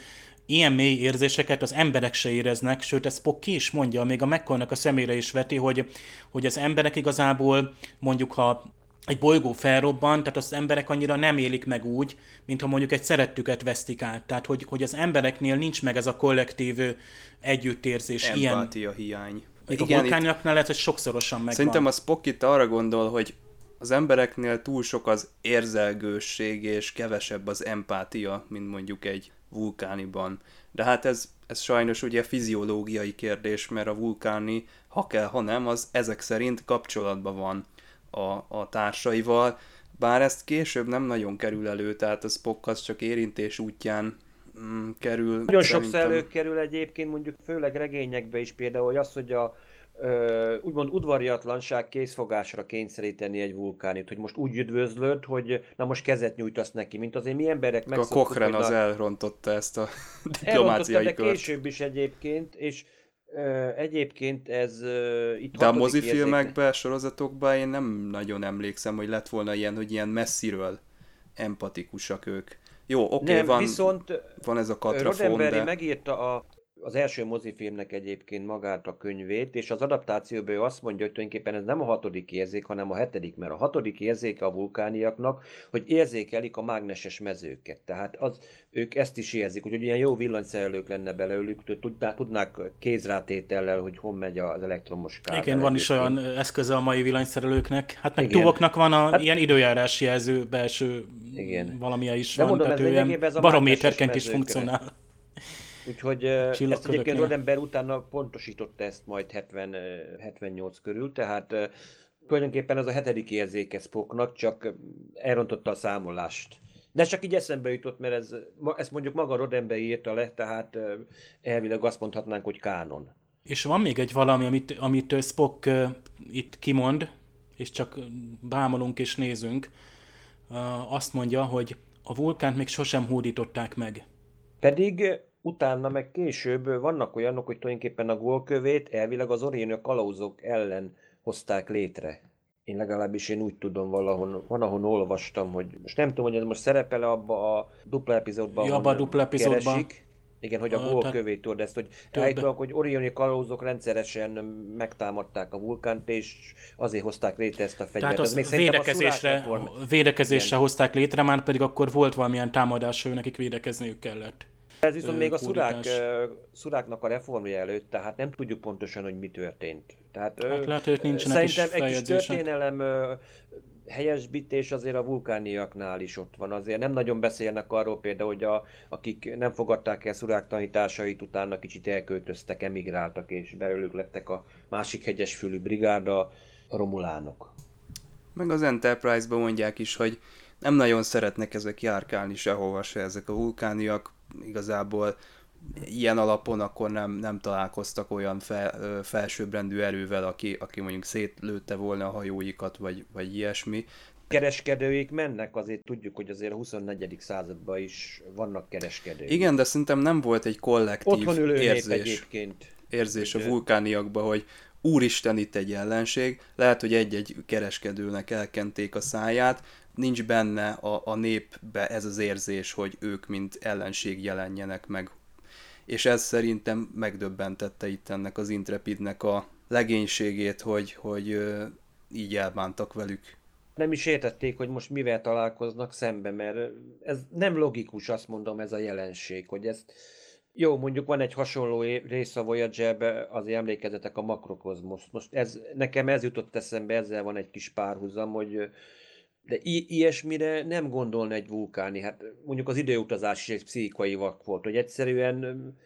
ilyen mély érzéseket az emberek se éreznek, sőt, ez Spock ki is mondja, még a mccoy a szemére is veti, hogy, hogy az emberek igazából mondjuk, ha egy bolygó felrobban, tehát az emberek annyira nem élik meg úgy, mint ha mondjuk egy szerettüket vesztik át. Tehát, hogy, hogy az embereknél nincs meg ez a kollektív együttérzés. Empátia ilyen... hiány. Még Igen, a vulkániaknál lehet, hogy sokszorosan megvan. Szerintem a Spock itt arra gondol, hogy az embereknél túl sok az érzelgősség és kevesebb az empátia, mint mondjuk egy vulkániban. De hát ez, ez sajnos ugye fiziológiai kérdés, mert a vulkáni, ha kell, ha nem, az ezek szerint kapcsolatban van a, a társaival, bár ezt később nem nagyon kerül elő, tehát a Spock az csak érintés útján mm, kerül. Nagyon sokszor előkerül egyébként, mondjuk főleg regényekbe is például, hogy az, hogy a ö, úgymond udvariatlanság készfogásra kényszeríteni egy vulkánit, hogy most úgy üdvözlöd, hogy na most kezet nyújtasz neki, mint azért mi emberek meg. A Cochrane az elrontotta ezt a diplomáciai de később is egyébként, és egyébként ez itt De a mozifilmekben, sorozatokban én nem nagyon emlékszem, hogy lett volna ilyen, hogy ilyen messziről empatikusak ők. Jó, oké, okay, van, viszont van ez a katrafon, de... megírta a az első mozifilmnek egyébként magát a könyvét, és az adaptációban ő azt mondja, hogy tulajdonképpen ez nem a hatodik érzék, hanem a hetedik, mert a hatodik érzéke a vulkániaknak, hogy érzékelik a mágneses mezőket. Tehát az, ők ezt is érzik, hogy ilyen jó villanyszerelők lenne belőlük, tudnák, tudnák kézrátétellel, hogy hon megy az elektromos kábel. Igen, van is olyan eszköze a mai villanyszerelőknek. Hát meg tuvoknak van a hát, ilyen időjárási jelző belső Igen. valamilyen is De van, mondom, tehát ez barométerként is funkcionál. Úgyhogy ezt egyébként Rodember utána pontosította ezt majd 70, 78 körül, tehát tulajdonképpen ez a hetedik érzéke Spocknak, csak elrontotta a számolást. De csak így eszembe jutott, mert ez, ezt mondjuk maga Rodember írta le, tehát elvileg azt mondhatnánk, hogy kánon. És van még egy valami, amit, amit Spock uh, itt kimond, és csak bámolunk és nézünk, uh, azt mondja, hogy a vulkánt még sosem hódították meg. Pedig Utána meg később vannak olyanok, hogy tulajdonképpen a gólkövét elvileg az Orion kalauzok ellen hozták létre. Én legalábbis én úgy tudom valahol, van ahol olvastam, hogy most nem tudom, hogy ez most szerepel abba a dupla epizódban, ja, a dupla epizódban. Keresik. Igen, hogy a gólkövét tudod ezt, hogy állítólag, hogy Orioni kalauzok rendszeresen megtámadták a vulkánt, és azért hozták létre ezt a fegyvert. Tehát az, az még védekezésre, védekezésre hozták létre, már pedig akkor volt valamilyen támadás, hogy nekik védekezniük kellett. Ez viszont még a szurák, szuráknak a reformja előtt, tehát nem tudjuk pontosan, hogy mi történt. Tehát, hát lehet, hogy nincsenek szerintem egy kis történelem helyesbítés azért a vulkániaknál is ott van. Azért nem nagyon beszélnek arról például, hogy a, akik nem fogadták el szurák tanításait, utána kicsit elköltöztek, emigráltak, és belőlük lettek a másik hegyesfülű brigáda, a romulánok. Meg az Enterprise-ban mondják is, hogy nem nagyon szeretnek ezek járkálni sehova se ezek a vulkániak, igazából ilyen alapon akkor nem, nem találkoztak olyan fel, felsőbbrendű erővel, aki, aki mondjuk szétlőtte volna a hajóikat, vagy, vagy ilyesmi. Kereskedőik mennek, azért tudjuk, hogy azért a 24. században is vannak kereskedők. Igen, de szerintem nem volt egy kollektív érzés, egyébként. érzés a vulkániakban, hogy úristen itt egy ellenség, lehet, hogy egy-egy kereskedőnek elkenték a száját, nincs benne a, a népbe ez az érzés, hogy ők mint ellenség jelenjenek meg. És ez szerintem megdöbbentette itt ennek az Intrepidnek a legénységét, hogy, hogy így elbántak velük. Nem is értették, hogy most mivel találkoznak szembe, mert ez nem logikus, azt mondom, ez a jelenség, hogy ezt jó, mondjuk van egy hasonló rész a Voyager-be, azért emlékezetek a makrokozmosz. Most ez, nekem ez jutott eszembe, ezzel van egy kis párhuzam, hogy de i- ilyesmire nem gondolna egy vulkáni. Hát mondjuk az időutazás is egy pszichikai vak volt, hogy egyszerűen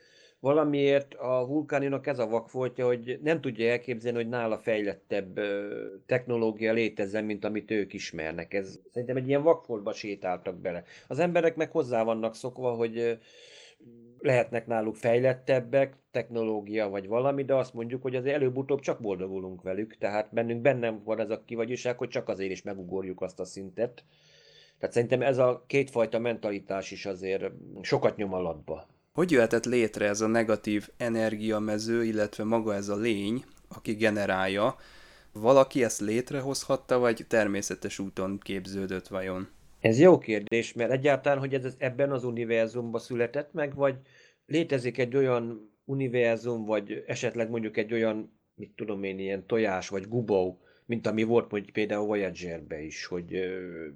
valamiért a vulkáninak ez a vakfoltja, hogy nem tudja elképzelni, hogy nála fejlettebb technológia létezzen, mint amit ők ismernek. Ez szerintem egy ilyen vakfoltba sétáltak bele. Az emberek meg hozzá vannak szokva, hogy lehetnek náluk fejlettebbek, technológia vagy valami, de azt mondjuk, hogy az előbb-utóbb csak boldogulunk velük, tehát bennünk bennem van ez a kivagyiság, hogy csak azért is megugorjuk azt a szintet. Tehát szerintem ez a kétfajta mentalitás is azért sokat nyom alatba. Hogy jöhetett létre ez a negatív energiamező, illetve maga ez a lény, aki generálja? Valaki ezt létrehozhatta, vagy természetes úton képződött vajon? Ez jó kérdés, mert egyáltalán, hogy ez ebben az univerzumban született meg, vagy létezik egy olyan univerzum, vagy esetleg mondjuk egy olyan, mit tudom én, ilyen tojás, vagy gubó, mint ami volt hogy például Voyager-be is, hogy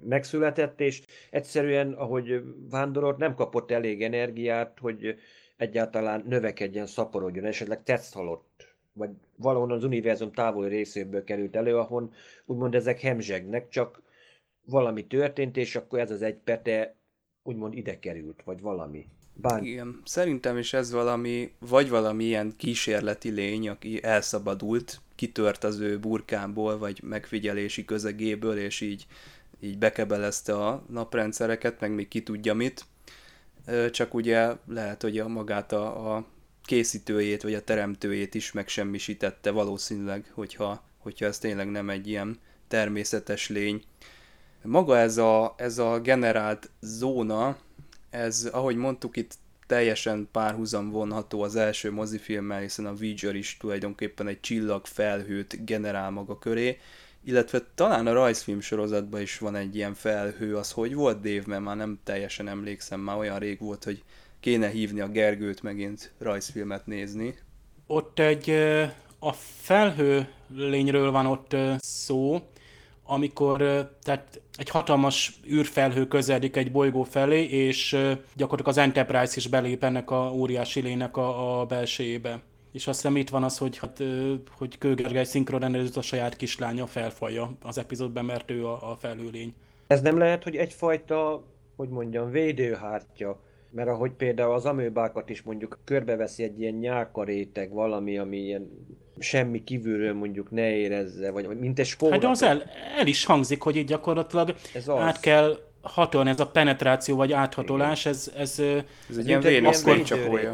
megszületett, és egyszerűen, ahogy vándorolt, nem kapott elég energiát, hogy egyáltalán növekedjen, szaporodjon, esetleg tetsz halott, vagy valahol az univerzum távoli részéből került elő, ahol úgymond ezek hemzsegnek, csak valami történt, és akkor ez az egy pete úgymond ide került, vagy valami. Bár... Igen, szerintem is ez valami, vagy valami ilyen kísérleti lény, aki elszabadult, kitört az ő burkából, vagy megfigyelési közegéből, és így, így bekebelezte a naprendszereket, meg még ki tudja mit. Csak ugye lehet, hogy a magát a, a készítőjét, vagy a teremtőjét is megsemmisítette valószínűleg, hogyha, hogyha ez tényleg nem egy ilyen természetes lény. Maga ez a, ez a generált zóna, ez, ahogy mondtuk, itt teljesen párhuzam vonható az első mozifilmmel, hiszen a Voyager is tulajdonképpen egy csillagfelhőt generál maga köré, illetve talán a rajzfilm sorozatban is van egy ilyen felhő, az hogy volt Dave, mert már nem teljesen emlékszem, már olyan rég volt, hogy kéne hívni a Gergőt megint rajzfilmet nézni. Ott egy, a felhő lényről van ott szó, amikor tehát egy hatalmas űrfelhő közeledik egy bolygó felé, és gyakorlatilag az Enterprise is belép ennek a óriási lénynek a, a belsejébe. És azt hiszem itt van az, hogy, hát, hogy Kőgergely szinkronrendezőt a saját kislánya felfalja az epizódban, mert ő a, a felhőlény. Ez nem lehet, hogy egyfajta, hogy mondjam, védőhártya, mert ahogy például az amőbákat is mondjuk körbeveszi egy ilyen nyálkaréteg, valami, ami ilyen semmi kívülről mondjuk ne érezze, vagy mint egy spóra. Hát az el, el is hangzik, hogy itt gyakorlatilag ez az. át kell hatolni, ez a penetráció vagy áthatolás, ez... Ez, ez egy ilyen vénusz lénycsapója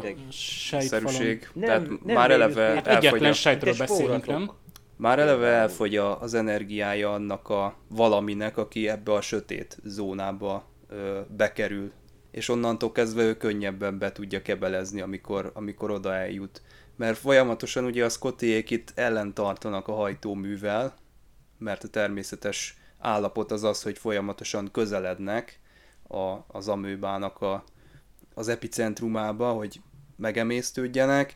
szerűség. Nem, Tehát nem már eleve hát egyetlen sejtről beszélünk, nem? Már eleve elfogy az energiája annak a valaminek, aki ebbe a sötét zónába ö, bekerül, és onnantól kezdve ő könnyebben be tudja kebelezni, amikor, amikor oda eljut. Mert folyamatosan ugye a Scottiék itt ellentartanak a hajtóművel, mert a természetes állapot az az, hogy folyamatosan közelednek a, az amőbának a, az epicentrumába, hogy megemésztődjenek,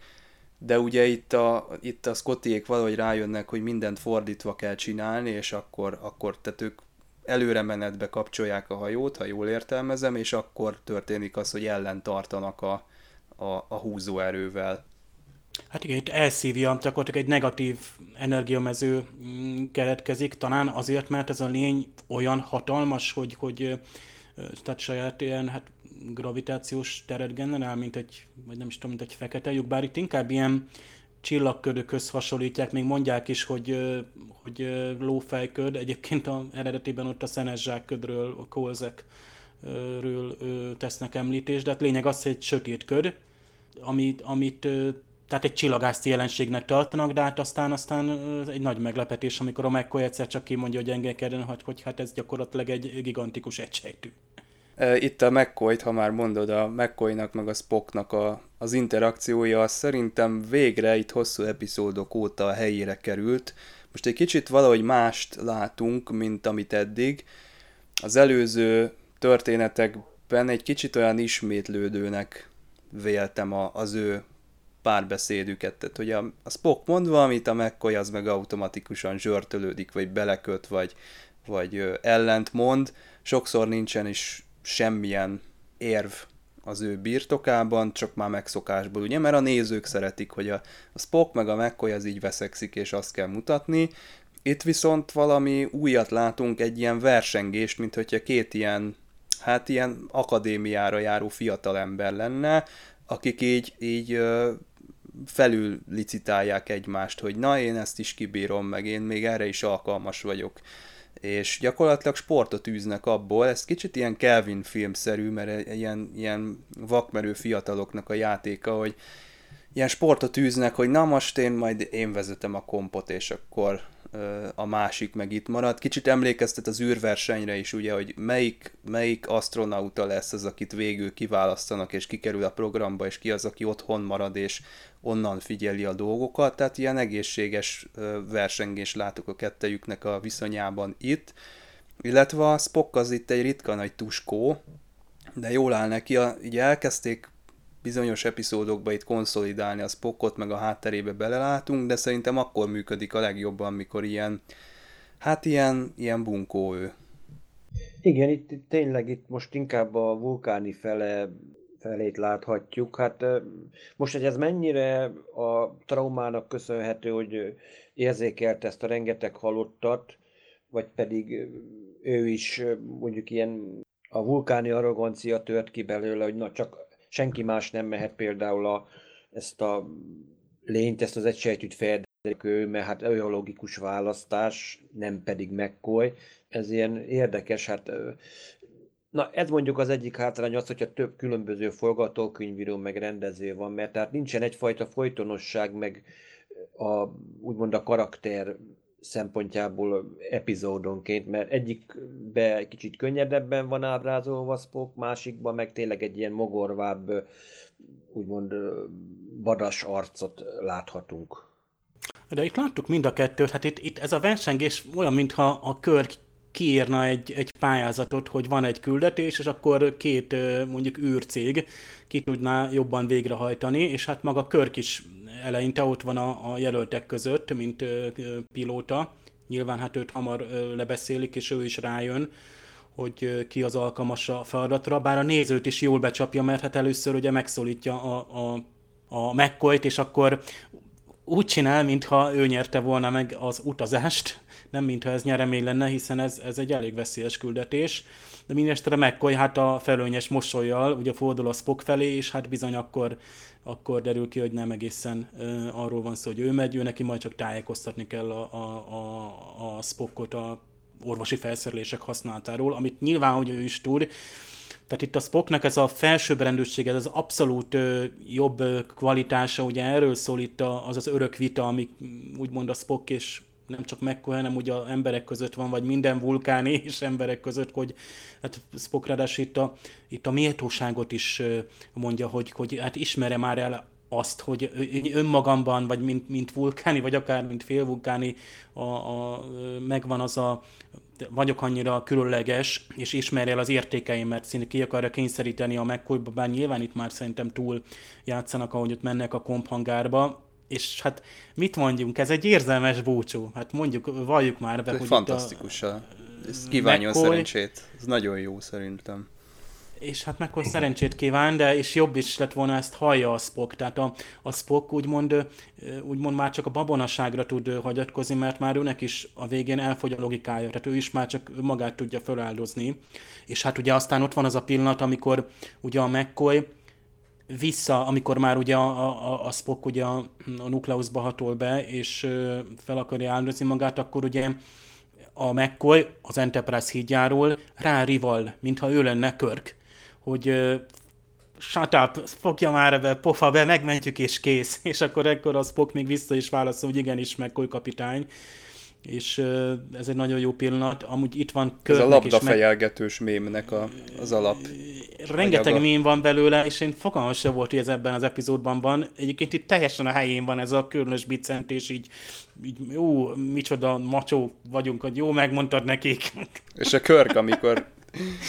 de ugye itt a, itt a Scottiék valahogy rájönnek, hogy mindent fordítva kell csinálni, és akkor, akkor tehát ők előre menetbe kapcsolják a hajót, ha jól értelmezem, és akkor történik az, hogy ellen tartanak a, a, a húzóerővel. Hát igen, itt elszívja, gyakorlatilag egy negatív energiamező mm, keletkezik, talán azért, mert ez a lény olyan hatalmas, hogy, hogy tehát saját ilyen hát, gravitációs teret generál, mint egy, vagy nem is tudom, mint egy fekete lyuk, bár itt inkább ilyen csillagködökhöz hasonlítják, még mondják is, hogy, hogy lófejköd, egyébként a, eredetiben ott a szenes zsákködről, a kolzekről tesznek említést, de hát lényeg az, hogy egy sötét köd, amit, amit tehát egy csillagászti jelenségnek tartanak, de hát aztán, aztán egy nagy meglepetés, amikor a McCoy egyszer csak kimondja a gyengékedben, hogy, hogy hát ez gyakorlatilag egy gigantikus egysejtű. Itt a mccoy ha már mondod, a mccoy meg a Spocknak a, az interakciója, szerintem végre itt hosszú epizódok óta a helyére került. Most egy kicsit valahogy mást látunk, mint amit eddig. Az előző történetekben egy kicsit olyan ismétlődőnek véltem a, az ő párbeszédüket, tehát hogy a, a Spock mond valamit, a McCoy az meg automatikusan zsörtölődik, vagy beleköt, vagy, vagy ellent mond. Sokszor nincsen is semmilyen érv az ő birtokában, csak már megszokásból, ugye, mert a nézők szeretik, hogy a, a Spock meg a McCoy az így veszekszik, és azt kell mutatni. Itt viszont valami újat látunk, egy ilyen versengést, mint hogyha két ilyen, hát ilyen akadémiára járó fiatalember lenne, akik így, így felül licitálják egymást, hogy na én ezt is kibírom, meg én még erre is alkalmas vagyok. És gyakorlatilag sportot űznek abból, ez kicsit ilyen Kelvin filmszerű, mert ilyen, ilyen vakmerő fiataloknak a játéka, hogy ilyen sportot űznek, hogy na most én majd én vezetem a kompot, és akkor a másik meg itt marad. Kicsit emlékeztet az űrversenyre is, ugye, hogy melyik, melyik astronauta lesz az, akit végül kiválasztanak, és kikerül a programba, és ki az, aki otthon marad, és onnan figyeli a dolgokat, tehát ilyen egészséges versengés látok a kettejüknek a viszonyában itt, illetve a Spock az itt egy ritka nagy tuskó, de jól áll neki, így elkezdték bizonyos epizódokba itt konszolidálni a Spockot, meg a hátterébe belelátunk, de szerintem akkor működik a legjobban, mikor ilyen hát ilyen, ilyen bunkó ő. Igen, itt tényleg itt most inkább a vulkáni fele, felét láthatjuk. Hát most, hogy ez mennyire a traumának köszönhető, hogy érzékelt ezt a rengeteg halottat, vagy pedig ő is mondjuk ilyen a vulkáni arrogancia tört ki belőle, hogy na csak senki más nem mehet például a, ezt a lényt, ezt az egysejtűt fejedelik ő, mert hát ő a logikus választás, nem pedig McCoy. Ez ilyen érdekes, hát Na, ez mondjuk az egyik hátrány az, hogyha több különböző forgatókönyvíró meg rendező van, mert tehát nincsen egyfajta folytonosság, meg a, úgymond a karakter szempontjából epizódonként, mert egyikbe kicsit könnyedebben van ábrázolva Spock, másikban meg tényleg egy ilyen mogorvább, úgymond badas arcot láthatunk. De itt láttuk mind a kettőt, hát itt, itt ez a versengés olyan, mintha a kör kiírna egy, egy pályázatot, hogy van egy küldetés, és akkor két mondjuk űrcég ki tudná jobban végrehajtani, és hát maga Körk is eleinte ott van a, a jelöltek között, mint pilóta. Nyilván hát őt hamar lebeszélik, és ő is rájön, hogy ki az alkalmas a feladatra, bár a nézőt is jól becsapja, mert hát először ugye megszólítja a, a, a mccoy és akkor úgy csinál, mintha ő nyerte volna meg az utazást, nem mintha ez nyeremény lenne, hiszen ez, ez egy elég veszélyes küldetés. De mindestre McCoy hát a felőnyes mosolyjal ugye fordul a Spock felé, és hát bizony akkor akkor derül ki, hogy nem egészen uh, arról van szó, hogy ő megy, ő neki majd csak tájékoztatni kell a, a, a, a Spockot a orvosi felszerelések használatáról, amit nyilván, hogy ő is tud, tehát itt a Spocknak ez a felsőbbrendűség, ez az abszolút ö, jobb ö, kvalitása, ugye erről szól itt a, az az örök vita, ami úgymond a Spock és nem csak McCoy, hanem ugye emberek között van, vagy minden vulkáni és emberek között, hogy hát Spock itt a, itt a méltóságot is mondja, hogy, hogy hát ismere már el azt, hogy önmagamban, vagy mint, mint vulkáni, vagy akár mint félvulkáni, a, a, megvan az a, vagyok annyira különleges, és ismerje el az értékeimet, szinte ki akarja kényszeríteni a mccoy bár nyilván itt már szerintem túl játszanak, ahogy ott mennek a komphangárba, és hát mit mondjunk, ez egy érzelmes búcsú. Hát mondjuk, valljuk már be, hogy Fantasztikus. A... Ez kívánjon McCoy... szerencsét. Ez nagyon jó szerintem. És hát McCoy szerencsét kíván, de és jobb is lett volna ezt hallja a Spock. Tehát a, a Spock úgymond, úgymond már csak a babonaságra tud hagyatkozni, mert már őnek is a végén elfogy a logikája. Tehát ő is már csak magát tudja feláldozni. És hát ugye aztán ott van az a pillanat, amikor ugye a McCoy vissza, amikor már ugye a, a, a Spock ugye a, a nukleusba hatol be, és fel akarja áldozni magát, akkor ugye a McCoy az Enterprise hídjáról rá rival, mintha ő lenne Körk, hogy shut up, fogja már ebbe, pofa be, megmentjük és kész. (laughs) És akkor ekkor a Spock még vissza is válaszol, hogy igenis, McCoy kapitány és ez egy nagyon jó pillanat. Amúgy itt van Ez a labdafejelgetős meg... mémnek a, az alap. Rengeteg anyaga. mém van belőle, és én fogalmam sem volt, hogy ez ebben az epizódban van. Egyébként itt teljesen a helyén van ez a különös bicentés, így, így jó, micsoda macsó vagyunk, hogy jó, megmondtad nekik. (laughs) És a körk, amikor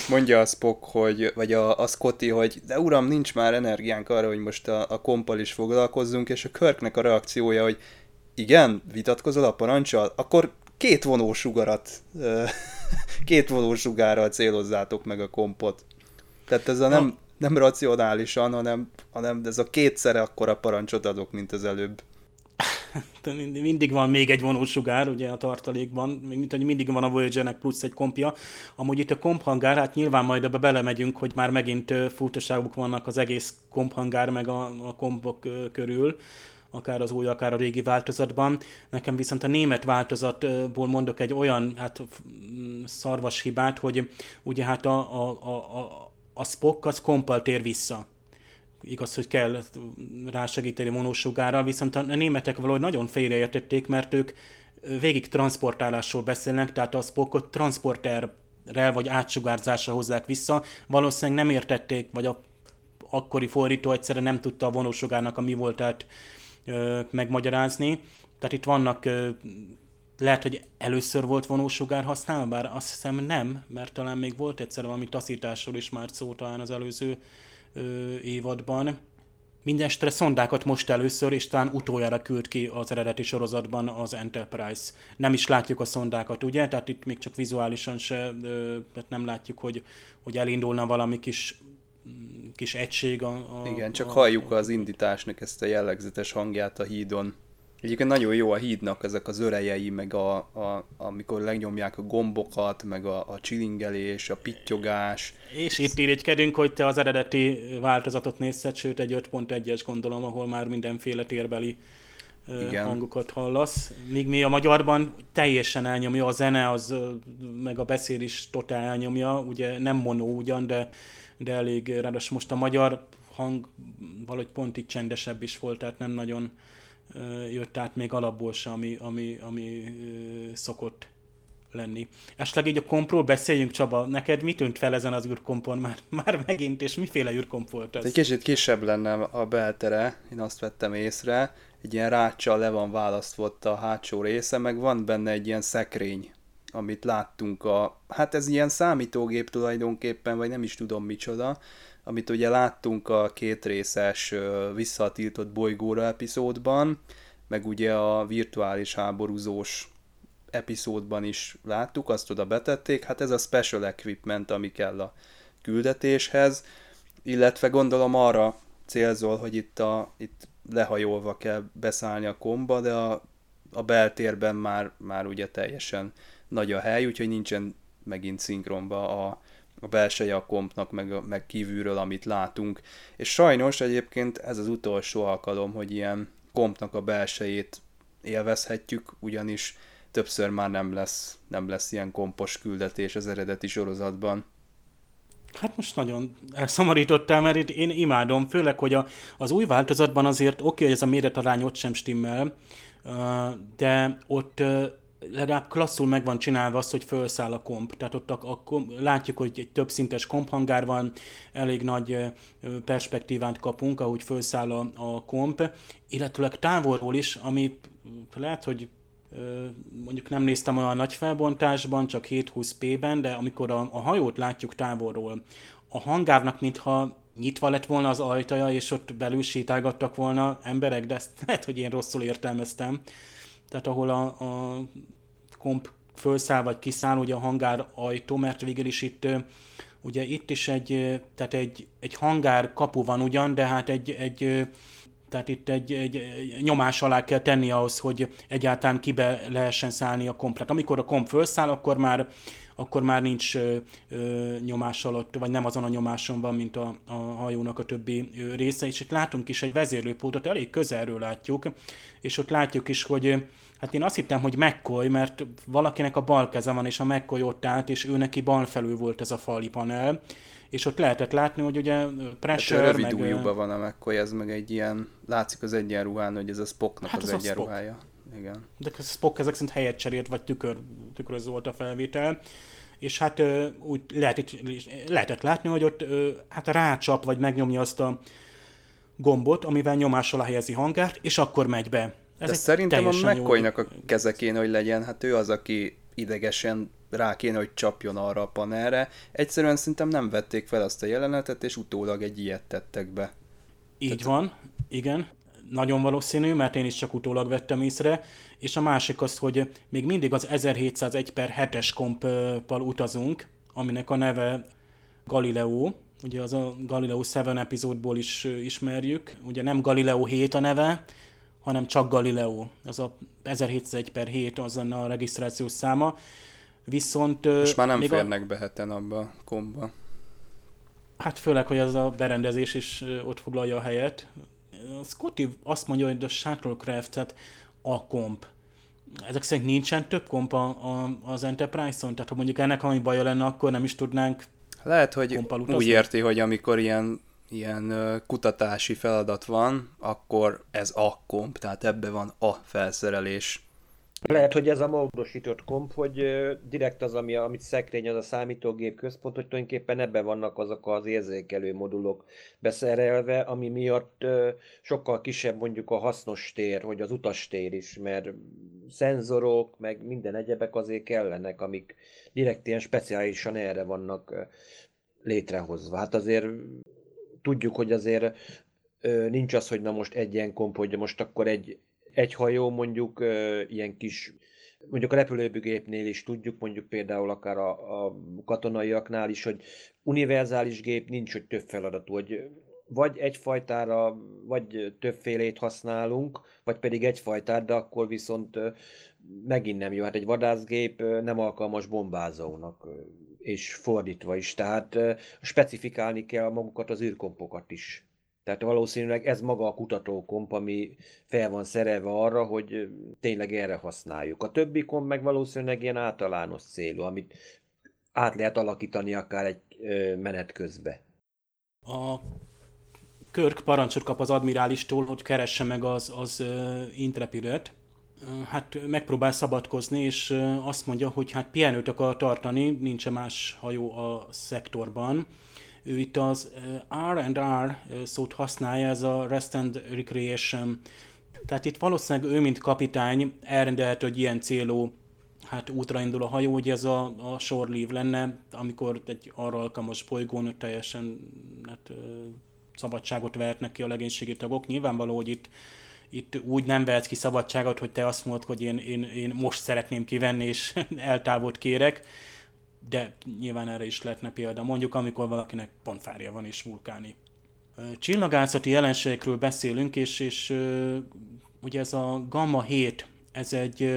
mondja a Spock, hogy, vagy a, a Scotty, hogy de uram, nincs már energiánk arra, hogy most a, a kompal is foglalkozzunk, és a Körknek a reakciója, hogy igen, vitatkozol a parancsal, akkor két vonósugarat, (laughs) két vonósugárral célozzátok meg a kompot. Tehát ez a nem, nem racionálisan, hanem, hanem ez a kétszere akkora parancsot adok, mint az előbb. (laughs) mindig van még egy vonósugár, ugye a tartalékban, mint mindig van a Voyager-nek plusz egy kompja. Amúgy itt a komphangár, hát nyilván majd ebbe belemegyünk, hogy már megint furcsaságok vannak az egész komphangár meg a, a kompok körül akár az új, akár a régi változatban. Nekem viszont a német változatból mondok egy olyan hát, szarvas hibát, hogy ugye hát a, a, a, a, Spock az kompal tér vissza. Igaz, hogy kell rásegíteni monósugárral, viszont a németek valahogy nagyon félreértették, mert ők végig transportálásról beszélnek, tehát a Spockot transporterrel vagy átsugárzásra hozzák vissza. Valószínűleg nem értették, vagy a akkori fordító egyszerűen nem tudta a vonósugárnak a mi voltát megmagyarázni. Tehát itt vannak, lehet, hogy először volt vonósugár használva, bár azt hiszem nem, mert talán még volt egyszer valami taszításról is már szó talán az előző évadban. Mindenestre szondákat most először, és talán utoljára küld ki az eredeti sorozatban az Enterprise. Nem is látjuk a szondákat, ugye? Tehát itt még csak vizuálisan se, tehát nem látjuk, hogy, hogy elindulna valami kis kis egység. A, a, Igen, csak a, halljuk az indításnak ezt a jellegzetes hangját a hídon. Egyébként nagyon jó a hídnak ezek az örejei, meg a, a, amikor legnyomják a gombokat, meg a, a csilingelés, a pittyogás. És itt irigykedünk, hogy te az eredeti változatot nézted, sőt egy 5.1-es gondolom, ahol már mindenféle térbeli Igen. hangokat hallasz. Míg mi a magyarban teljesen elnyomja a zene, az, meg a beszél is totál elnyomja, ugye nem mono ugyan, de, de elég, ráadásul most a magyar hang valahogy pont itt csendesebb is volt, tehát nem nagyon jött át még alapból se, ami, ami, ami szokott lenni. Esetleg így a kompról beszéljünk, Csaba, neked mi tűnt fel ezen az űrkompon már, (laughs) már megint, és miféle űrkomp volt ez? Egy kicsit kisebb lenne a beltere, én azt vettem észre, egy ilyen ráccsal le van választva a hátsó része, meg van benne egy ilyen szekrény, amit láttunk a, hát ez ilyen számítógép tulajdonképpen, vagy nem is tudom micsoda, amit ugye láttunk a két részes visszatiltott bolygóra epizódban, meg ugye a virtuális háborúzós epizódban is láttuk, azt oda betették, hát ez a special equipment, ami kell a küldetéshez, illetve gondolom arra célzol, hogy itt, a, itt lehajolva kell beszállni a komba, de a, a beltérben már, már ugye teljesen nagy a hely, úgyhogy nincsen megint szinkronba a, a belseje a kompnak, meg, meg kívülről, amit látunk. És sajnos egyébként ez az utolsó alkalom, hogy ilyen kompnak a belsejét élvezhetjük, ugyanis többször már nem lesz, nem lesz ilyen kompos küldetés az eredeti sorozatban. Hát most nagyon elszomorítottál, mert itt én imádom, főleg, hogy a, az új változatban azért oké, okay, hogy ez a méretarány ott sem stimmel, de ott legalább klasszul meg van csinálva az, hogy felszáll a komp. Tehát ott a, a látjuk, hogy egy több szintes komphangár van, elég nagy perspektívát kapunk, ahogy felszáll a, a komp, illetőleg távolról is, ami lehet, hogy mondjuk nem néztem olyan nagy felbontásban, csak 720p-ben, de amikor a, a hajót látjuk távolról, a hangárnak mintha nyitva lett volna az ajtaja, és ott belül sétálgattak volna emberek, de ezt (laughs) lehet, hogy én rosszul értelmeztem tehát ahol a, a komp felszáll vagy kiszáll, ugye a hangár ajtó, mert végül is itt ugye itt is egy, tehát egy, egy hangár kapu van ugyan, de hát egy, egy tehát itt egy, egy nyomás alá kell tenni ahhoz, hogy egyáltalán kibe lehessen szállni a komplet. Amikor a komp felszáll, akkor már, akkor már nincs ö, ö, nyomás alatt, vagy nem azon a nyomáson van, mint a, a hajónak a többi ö, része, és itt látunk is egy vezérlőpótot, elég közelről látjuk, és ott látjuk is, hogy Hát én azt hittem, hogy McCoy, mert valakinek a bal keze van, és a McCoy ott állt, és ő neki bal felül volt ez a fali panel, és ott lehetett látni, hogy ugye pressure, hát rövid meg... van a McCoy, ez meg egy ilyen, látszik az egyenruhán, hogy ez a Spocknak hát az egyenruhája. Igen. De Spock ezek szerint helyet cserélt, vagy tükör, tükröző volt a felvétel és hát úgy lehet, lehetett látni, hogy ott hát rácsap, vagy megnyomja azt a gombot, amivel nyomás alá helyezi hangát, és akkor megy be. Ez De szerintem a mccoy a keze kéne, hogy legyen, hát ő az, aki idegesen rá kéne, hogy csapjon arra a panelre. Egyszerűen szerintem nem vették fel azt a jelenetet, és utólag egy ilyet tettek be. Így Tehát... van, igen. Nagyon valószínű, mert én is csak utólag vettem észre. És a másik az, hogy még mindig az 1701 per 7-es komppal utazunk, aminek a neve Galileo, ugye az a Galileo 7 epizódból is ismerjük, ugye nem Galileo 7 a neve, hanem csak Galileo. Az a 1701 per 7 az a regisztrációs száma. Viszont... És már nem férnek a... be heten abba a komba. Hát főleg, hogy az a berendezés is ott foglalja a helyet. Scotty azt mondja, hogy a Shuttlecraft, tehát a komp. Ezek szerint nincsen több komp a, a, az Enterprise-on? Tehát ha mondjuk ennek ami baja lenne, akkor nem is tudnánk Lehet, hogy úgy érti, hogy amikor ilyen ilyen kutatási feladat van, akkor ez a komp, tehát ebbe van a felszerelés. Lehet, hogy ez a módosított komp, hogy direkt az, ami, amit szekrény, az a számítógép központ, hogy tulajdonképpen ebben vannak azok az érzékelő modulok beszerelve, ami miatt sokkal kisebb mondjuk a hasznos tér, vagy az utastér is, mert szenzorok, meg minden egyebek azért kellenek, amik direkt ilyen speciálisan erre vannak létrehozva. Hát azért tudjuk, hogy azért nincs az, hogy na most egy ilyen komp, hogy most akkor egy, egy hajó mondjuk ilyen kis, mondjuk a repülőgépnél is tudjuk, mondjuk például akár a, a katonaiaknál is, hogy univerzális gép nincs, hogy több feladatú, hogy vagy egyfajtára, vagy többfélét használunk, vagy pedig egyfajtát, de akkor viszont megint nem jó. Hát egy vadászgép nem alkalmas bombázónak, és fordítva is. Tehát specifikálni kell magukat az űrkompokat is. Tehát valószínűleg ez maga a kutatókomp, ami fel van szerelve arra, hogy tényleg erre használjuk. A többi komp meg valószínűleg ilyen általános célú, amit át lehet alakítani akár egy menet közbe. A Körk parancsot kap az admirálistól, hogy keresse meg az, az Intrepidet. Hát megpróbál szabadkozni, és azt mondja, hogy hát pihenőt akar tartani, nincs más hajó a szektorban. Ő itt az R&R szót használja, ez a Rest and Recreation. Tehát itt valószínűleg ő, mint kapitány, elrendelhet, hogy ilyen célú hát útra indul a hajó, hogy ez a, a shore leave lenne, amikor egy arra alkalmas bolygón teljesen hát, szabadságot vehetnek ki a legénységi tagok. Nyilvánvaló, hogy itt, itt úgy nem vehetsz ki szabadságot, hogy te azt mondod, hogy én, én, én most szeretném kivenni, és (laughs) eltávot kérek, de nyilván erre is lehetne példa. Mondjuk, amikor valakinek pontfárja van és vulkáni. Csillagászati jelenségekről beszélünk, és, és ugye ez a Gamma 7, ez egy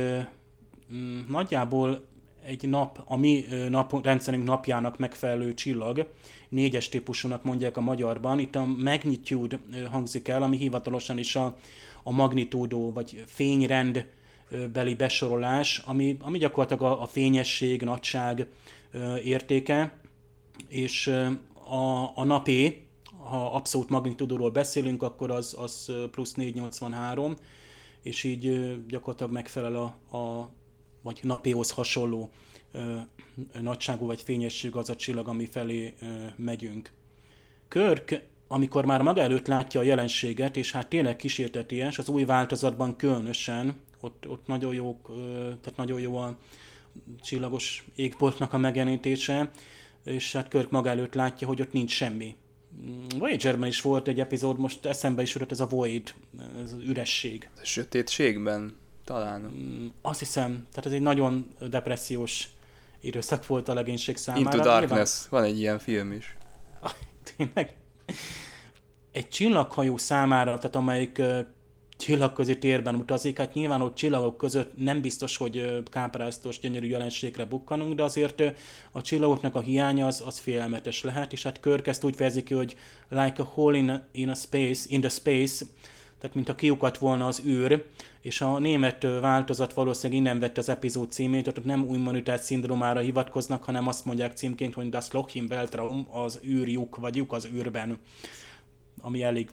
nagyjából egy nap, a mi nap, rendszerünk napjának megfelelő csillag, négyes típusúnak mondják a magyarban. Itt a magnitude hangzik el, ami hivatalosan is a, a magnitúdó, vagy fényrend beli besorolás, ami, ami gyakorlatilag a, a fényesség, nagyság értéke, és a, a napé, ha abszolút magnitúdóról beszélünk, akkor az, az plusz 483, és így gyakorlatilag megfelel a, a vagy napéhoz hasonló nagyságú vagy fényesség az a csillag, ami felé megyünk. Körk, amikor már maga előtt látja a jelenséget, és hát tényleg kísérteties, az új változatban különösen, ott, ott nagyon, jó, tehát nagyon jó a csillagos égboltnak a megjelenítése, és hát Körk maga előtt látja, hogy ott nincs semmi. Voyager-ben is volt egy epizód, most eszembe is jutott ez a Void, ez az üresség. A sötétségben talán. Mm, azt hiszem, tehát ez egy nagyon depressziós időszak volt a legénység számára. Into Darkness, Nyilván... van egy ilyen film is. (laughs) Tényleg? Egy csillaghajó számára, tehát amelyik csillagközi térben utazik, hát nyilván ott csillagok között nem biztos, hogy kápráztos, gyönyörű jelenségre bukkanunk, de azért a csillagoknak a hiánya az, az félelmetes lehet, és hát Körk ezt úgy fejezi ki, hogy like a hole in a, in a space, in the space, tehát mint a kiukat volna az űr, és a német változat valószínűleg innen vette az epizód címét, tehát nem manutát szindrómára hivatkoznak, hanem azt mondják címként, hogy Das Loch Weltraum, az űrjuk, vagy lyuk az űrben, ami elég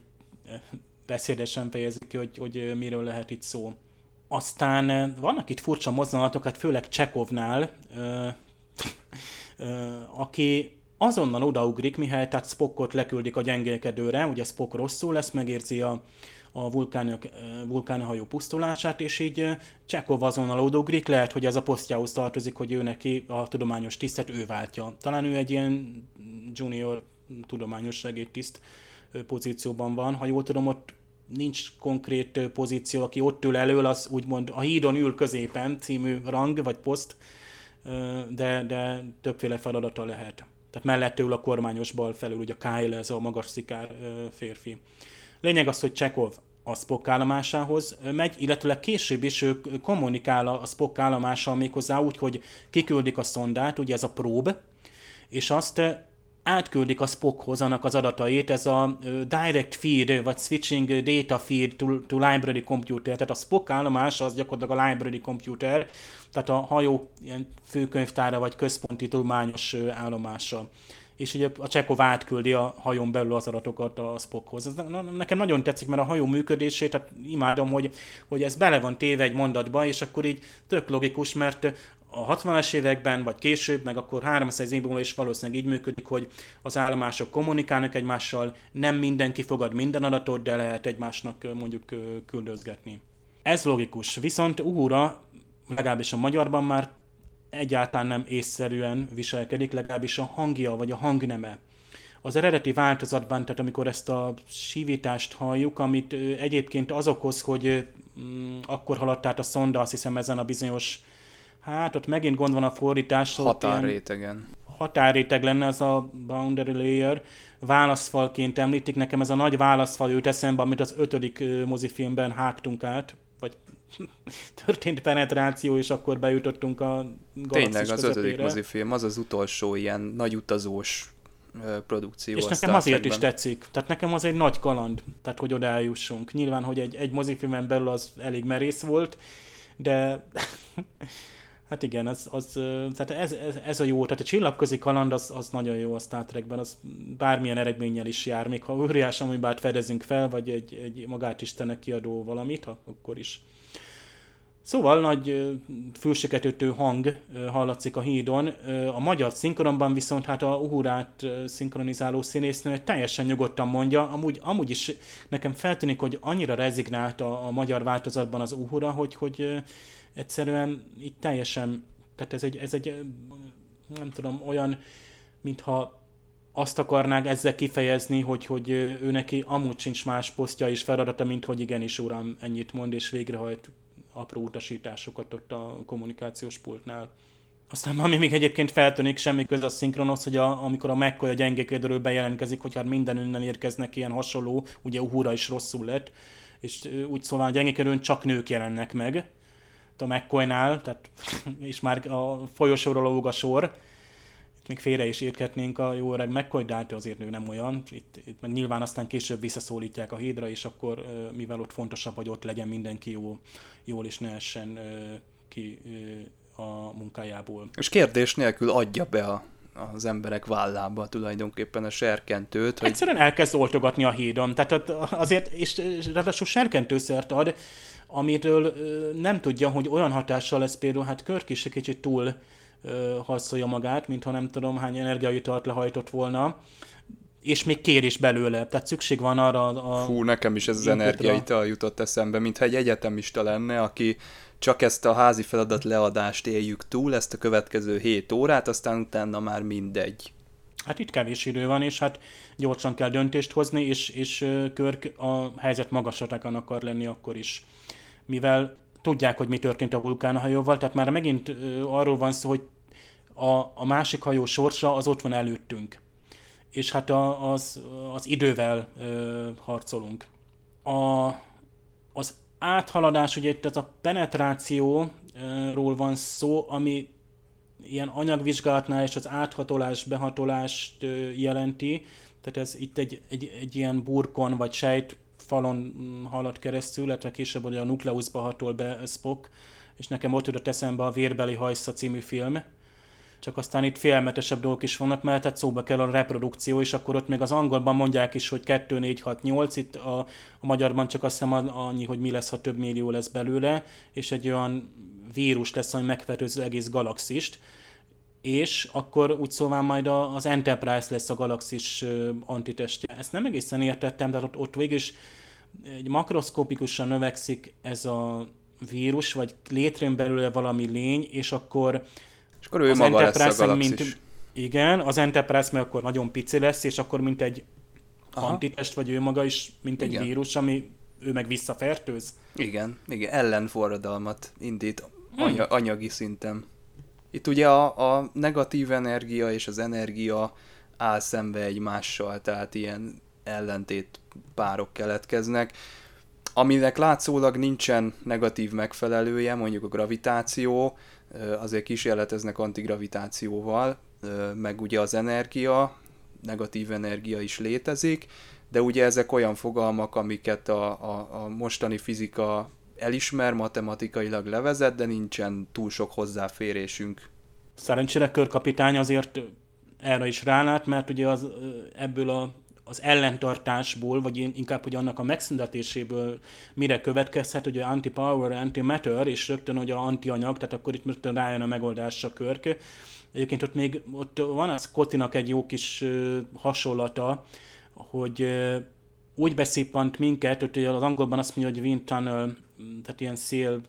beszédesen fejezik ki, hogy, hogy miről lehet itt szó. Aztán vannak itt furcsa mozdulatok, hát főleg Csekovnál, aki azonnal odaugrik, mihely tehát Spockot leküldik a gyengélkedőre, ugye Spock rosszul lesz, megérzi a, a vulkánok, vulkánhajó pusztulását, és így Csekov azonnal odogrik, lehet, hogy ez a posztjához tartozik, hogy ő neki a tudományos tisztet ő váltja. Talán ő egy ilyen junior tudományos segédtiszt pozícióban van. Ha jól tudom, ott nincs konkrét pozíció, aki ott ül elől, az úgymond a hídon ül középen című rang vagy poszt, de, de többféle feladata lehet. Tehát mellette ül a kormányos bal felül, ugye Kyle, ez a magas szikár férfi. Lényeg az, hogy Csekov a Spock állomásához megy, illetve később is ő kommunikál a Spock állomással méghozzá úgy, hogy kiküldik a szondát, ugye ez a prób, és azt átküldik a Spockhoz annak az adatait, ez a direct feed, vagy switching data feed to, to library computer, tehát a Spock állomás az gyakorlatilag a library computer, tehát a hajó ilyen főkönyvtára vagy központi tudományos állomása és ugye a Csekov átküldi a hajón belül az adatokat a Spockhoz. Ez nekem nagyon tetszik, mert a hajó működését, tehát imádom, hogy, hogy ez bele van téve egy mondatba, és akkor így tök logikus, mert a 60-as években, vagy később, meg akkor 300 év múlva is valószínűleg így működik, hogy az állomások kommunikálnak egymással, nem mindenki fogad minden adatot, de lehet egymásnak mondjuk küldözgetni. Ez logikus. Viszont Uhura, legalábbis a magyarban már egyáltalán nem észszerűen viselkedik, legalábbis a hangja vagy a hangneme. az eredeti változatban, tehát amikor ezt a sívítást halljuk, amit egyébként az okoz, hogy mm, akkor haladt át a szonda, azt hiszem ezen a bizonyos, hát ott megint gond van a fordítás. Határrétegen. Határréteg lenne az a boundary layer, válaszfalként említik, nekem ez a nagy válaszfal jut eszembe, amit az ötödik mozifilmben hágtunk át, vagy (laughs) történt penetráció, és akkor bejutottunk a Tényleg az közepére. ötödik mozifilm, az az utolsó ilyen nagy utazós produkció. És nekem azért is tetszik. Tehát nekem az egy nagy kaland, tehát hogy oda eljussunk. Nyilván, hogy egy, egy mozifilmen belül az elég merész volt, de (laughs) hát igen, az, az, tehát ez, ez, ez, a jó. Tehát a csillagközi kaland az, az nagyon jó a Star Trekben, az bármilyen eredménnyel is jár, még ha óriás amibát fedezünk fel, vagy egy, egy magát Istennek kiadó valamit, akkor is. Szóval nagy fülseket hang hallatszik a hídon. A magyar szinkronban viszont hát a Uhurát szinkronizáló színésznő teljesen nyugodtan mondja. Amúgy, amúgy is nekem feltűnik, hogy annyira rezignált a, a magyar változatban az Uhura, hogy, hogy egyszerűen itt teljesen, tehát ez egy, ez egy nem tudom, olyan, mintha azt akarnák ezzel kifejezni, hogy, hogy ő neki amúgy sincs más posztja és feladata, mint hogy igenis uram, ennyit mond és végrehajt apró utasításokat ott a kommunikációs pultnál. Aztán ami még egyébként feltűnik, semmi köze a szinkronosz, hogy a, amikor a McCoy a gyengékedről bejelentkezik, hogy hát minden önnen érkeznek ilyen hasonló, ugye Uhura is rosszul lett, és úgy szóval a gyengékedőn csak nők jelennek meg, a McCoy-nál, tehát, és már a folyosóról lóg a sor, még félre is érthetnénk a jó öreg McCoy, de hát azért ő nem olyan. Itt, itt nyilván aztán később visszaszólítják a hídra, és akkor mivel ott fontosabb, hogy ott legyen mindenki jó, jól, és ne essen ki a munkájából. És kérdés nélkül adja be a, az emberek vállába tulajdonképpen a serkentőt. Hogy... Egyszerűen elkezd oltogatni a hídon. Tehát azért, és ráadásul serkentőszert ad, amitől nem tudja, hogy olyan hatással lesz például, hát Körk is egy kicsit túl harcolja magát, mintha nem tudom hány energiaitalt lehajtott volna, és még kér is belőle, tehát szükség van arra a... Fú, nekem is ez az energiaital jutott eszembe, mintha egy egyetemista lenne, aki csak ezt a házi feladat leadást éljük túl, ezt a következő 7 órát, aztán utána már mindegy. Hát itt kevés idő van, és hát gyorsan kell döntést hozni, és, és Körk a helyzet magasatán akar lenni akkor is. Mivel tudják, hogy mi történt a vulkánhajóval, tehát már megint arról van szó, hogy a, a másik hajó sorsa az ott van előttünk. És hát a, az, az idővel ö, harcolunk. A, az áthaladás, ugye itt ez a penetrációról van szó, ami ilyen anyagvizsgálatnál és az áthatolás, behatolást jelenti. Tehát ez itt egy, egy, egy ilyen burkon vagy sejt falon mm, halad keresztül, illetve később hogy a nukleuszba hatol be Spock, és nekem ott jutott eszembe a Vérbeli hajsza című film, csak aztán itt félmetesebb dolgok is vannak, mert tehát szóba kell a reprodukció, és akkor ott még az angolban mondják is, hogy 2, 4, 6, 8, itt a, a magyarban csak azt hiszem annyi, hogy mi lesz, ha több millió lesz belőle, és egy olyan vírus lesz, ami megfertőzi az egész galaxist, és akkor úgy szóval majd az Enterprise lesz a galaxis antitestje. Ezt nem egészen értettem, de ott, ott végül is egy makroszkopikusan növekszik ez a vírus, vagy létrejön belőle valami lény, és akkor és akkor ő az maga Enterprise lesz a galaxis. Mint, igen, az Enterprise meg akkor nagyon pici lesz, és akkor mint egy Aha. antitest, vagy ő maga is, mint egy igen. vírus, ami ő meg visszafertőz. Igen, igen, ellenforradalmat indít hmm. anya, anyagi szinten. Itt ugye a, a negatív energia és az energia áll szembe egymással, tehát ilyen ellentét párok keletkeznek, aminek látszólag nincsen negatív megfelelője, mondjuk a gravitáció, azért kísérleteznek antigravitációval, meg ugye az energia, negatív energia is létezik, de ugye ezek olyan fogalmak, amiket a, a, a mostani fizika elismer, matematikailag levezet, de nincsen túl sok hozzáférésünk. Szerencsére körkapitány azért erre is rálát, mert ugye az, ebből a az ellentartásból, vagy inkább, hogy annak a megszüntetéséből mire következhet, hogy anti-power, anti-matter, és rögtön hogy a anti-anyag, tehát akkor itt rögtön rájön a megoldásra körk. Egyébként ott még ott van az Kotinak egy jó kis hasonlata, hogy úgy beszippant minket, hogy az angolban azt mondja, hogy wind tunnel, tehát ilyen szél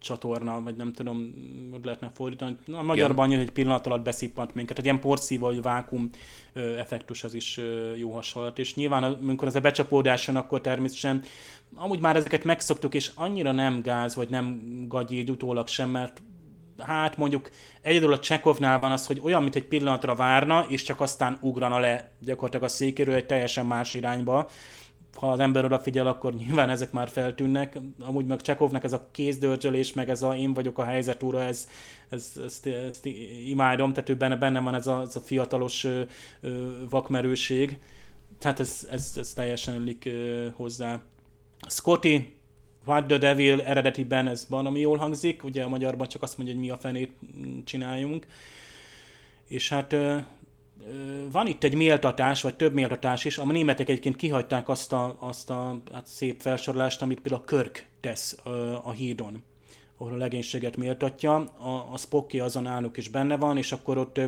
csatorna, vagy nem tudom, hogy lehetne fordítani. A magyarban annyi, hogy pillanat alatt beszippant minket. Tehát ilyen porszíva, vagy vákum effektus az is jó hasonlat. És nyilván, amikor ez a becsapódáson, akkor természetesen amúgy már ezeket megszoktuk, és annyira nem gáz, vagy nem gagyi így utólag sem, mert hát mondjuk egyedül a Csekovnál van az, hogy olyan, mint egy pillanatra várna, és csak aztán ugrana le gyakorlatilag a székéről egy teljesen más irányba. Ha az ember odafigyel, akkor nyilván ezek már feltűnnek. Amúgy meg Csekovnak ez a kézdörzsölés, meg ez a én vagyok a helyzet úra, ez, ez, ezt, ezt imádom, tehát ő benne, benne van ez a, ez a fiatalos ö, ö, vakmerőség. Tehát ez, ez, ez teljesen illik ö, hozzá. Scotty, What the Devil eredetiben ez valami jól hangzik, ugye a magyarban csak azt mondja, hogy mi a fenét csináljunk. És hát van itt egy méltatás, vagy több méltatás is. A németek egyébként kihagyták azt a, azt a hát szép felsorolást, amit például a Körk tesz a hídon, ahol a legénységet méltatja. A, a Spocky azon álluk is benne van, és akkor ott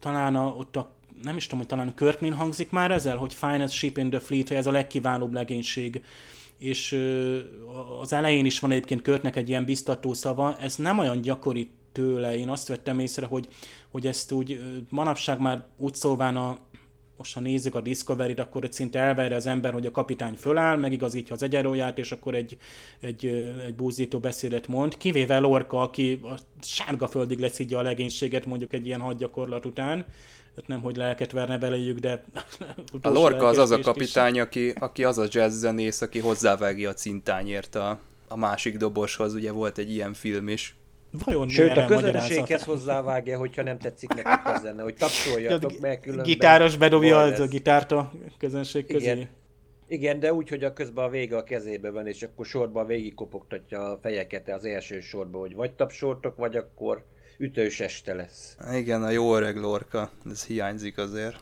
talán a, ott a nem is tudom, hogy talán Körknél hangzik már ezzel, hogy finest ship in the fleet, ez a legkiválóbb legénység és az elején is van egyébként Körtnek egy ilyen biztató szava, ez nem olyan gyakori tőle, én azt vettem észre, hogy, hogy ezt úgy manapság már úgy szóván a, most ha nézzük a Discovery-t, akkor egy szinte elverje az ember, hogy a kapitány föláll, megigazítja az egyenróját, és akkor egy, egy, egy búzító beszédet mond, kivéve Lorca, aki a sárga földig leszidja a legénységet mondjuk egy ilyen hadgyakorlat után, tehát nem, hogy lelket verne beléjük, de... (laughs) a Lorca az az a kapitány, aki, aki az a jazz zenész, aki hozzávágja a cintányért a, a másik doboshoz, ugye volt egy ilyen film is. Vajon Sőt, a közönséghez hozzávágja, hogyha nem tetszik neki a zene, hogy tapsoljatok meg különben. Gitáros bedobja a gitárt a közönség közé. Igen. Igen, de úgy, hogy a közben a vége a kezébe van, és akkor sorban végig kopogtatja a fejeket az első sorba, hogy vagy tapsoltok, vagy akkor ütős este lesz. Igen, a jó öreg lorka, ez hiányzik azért.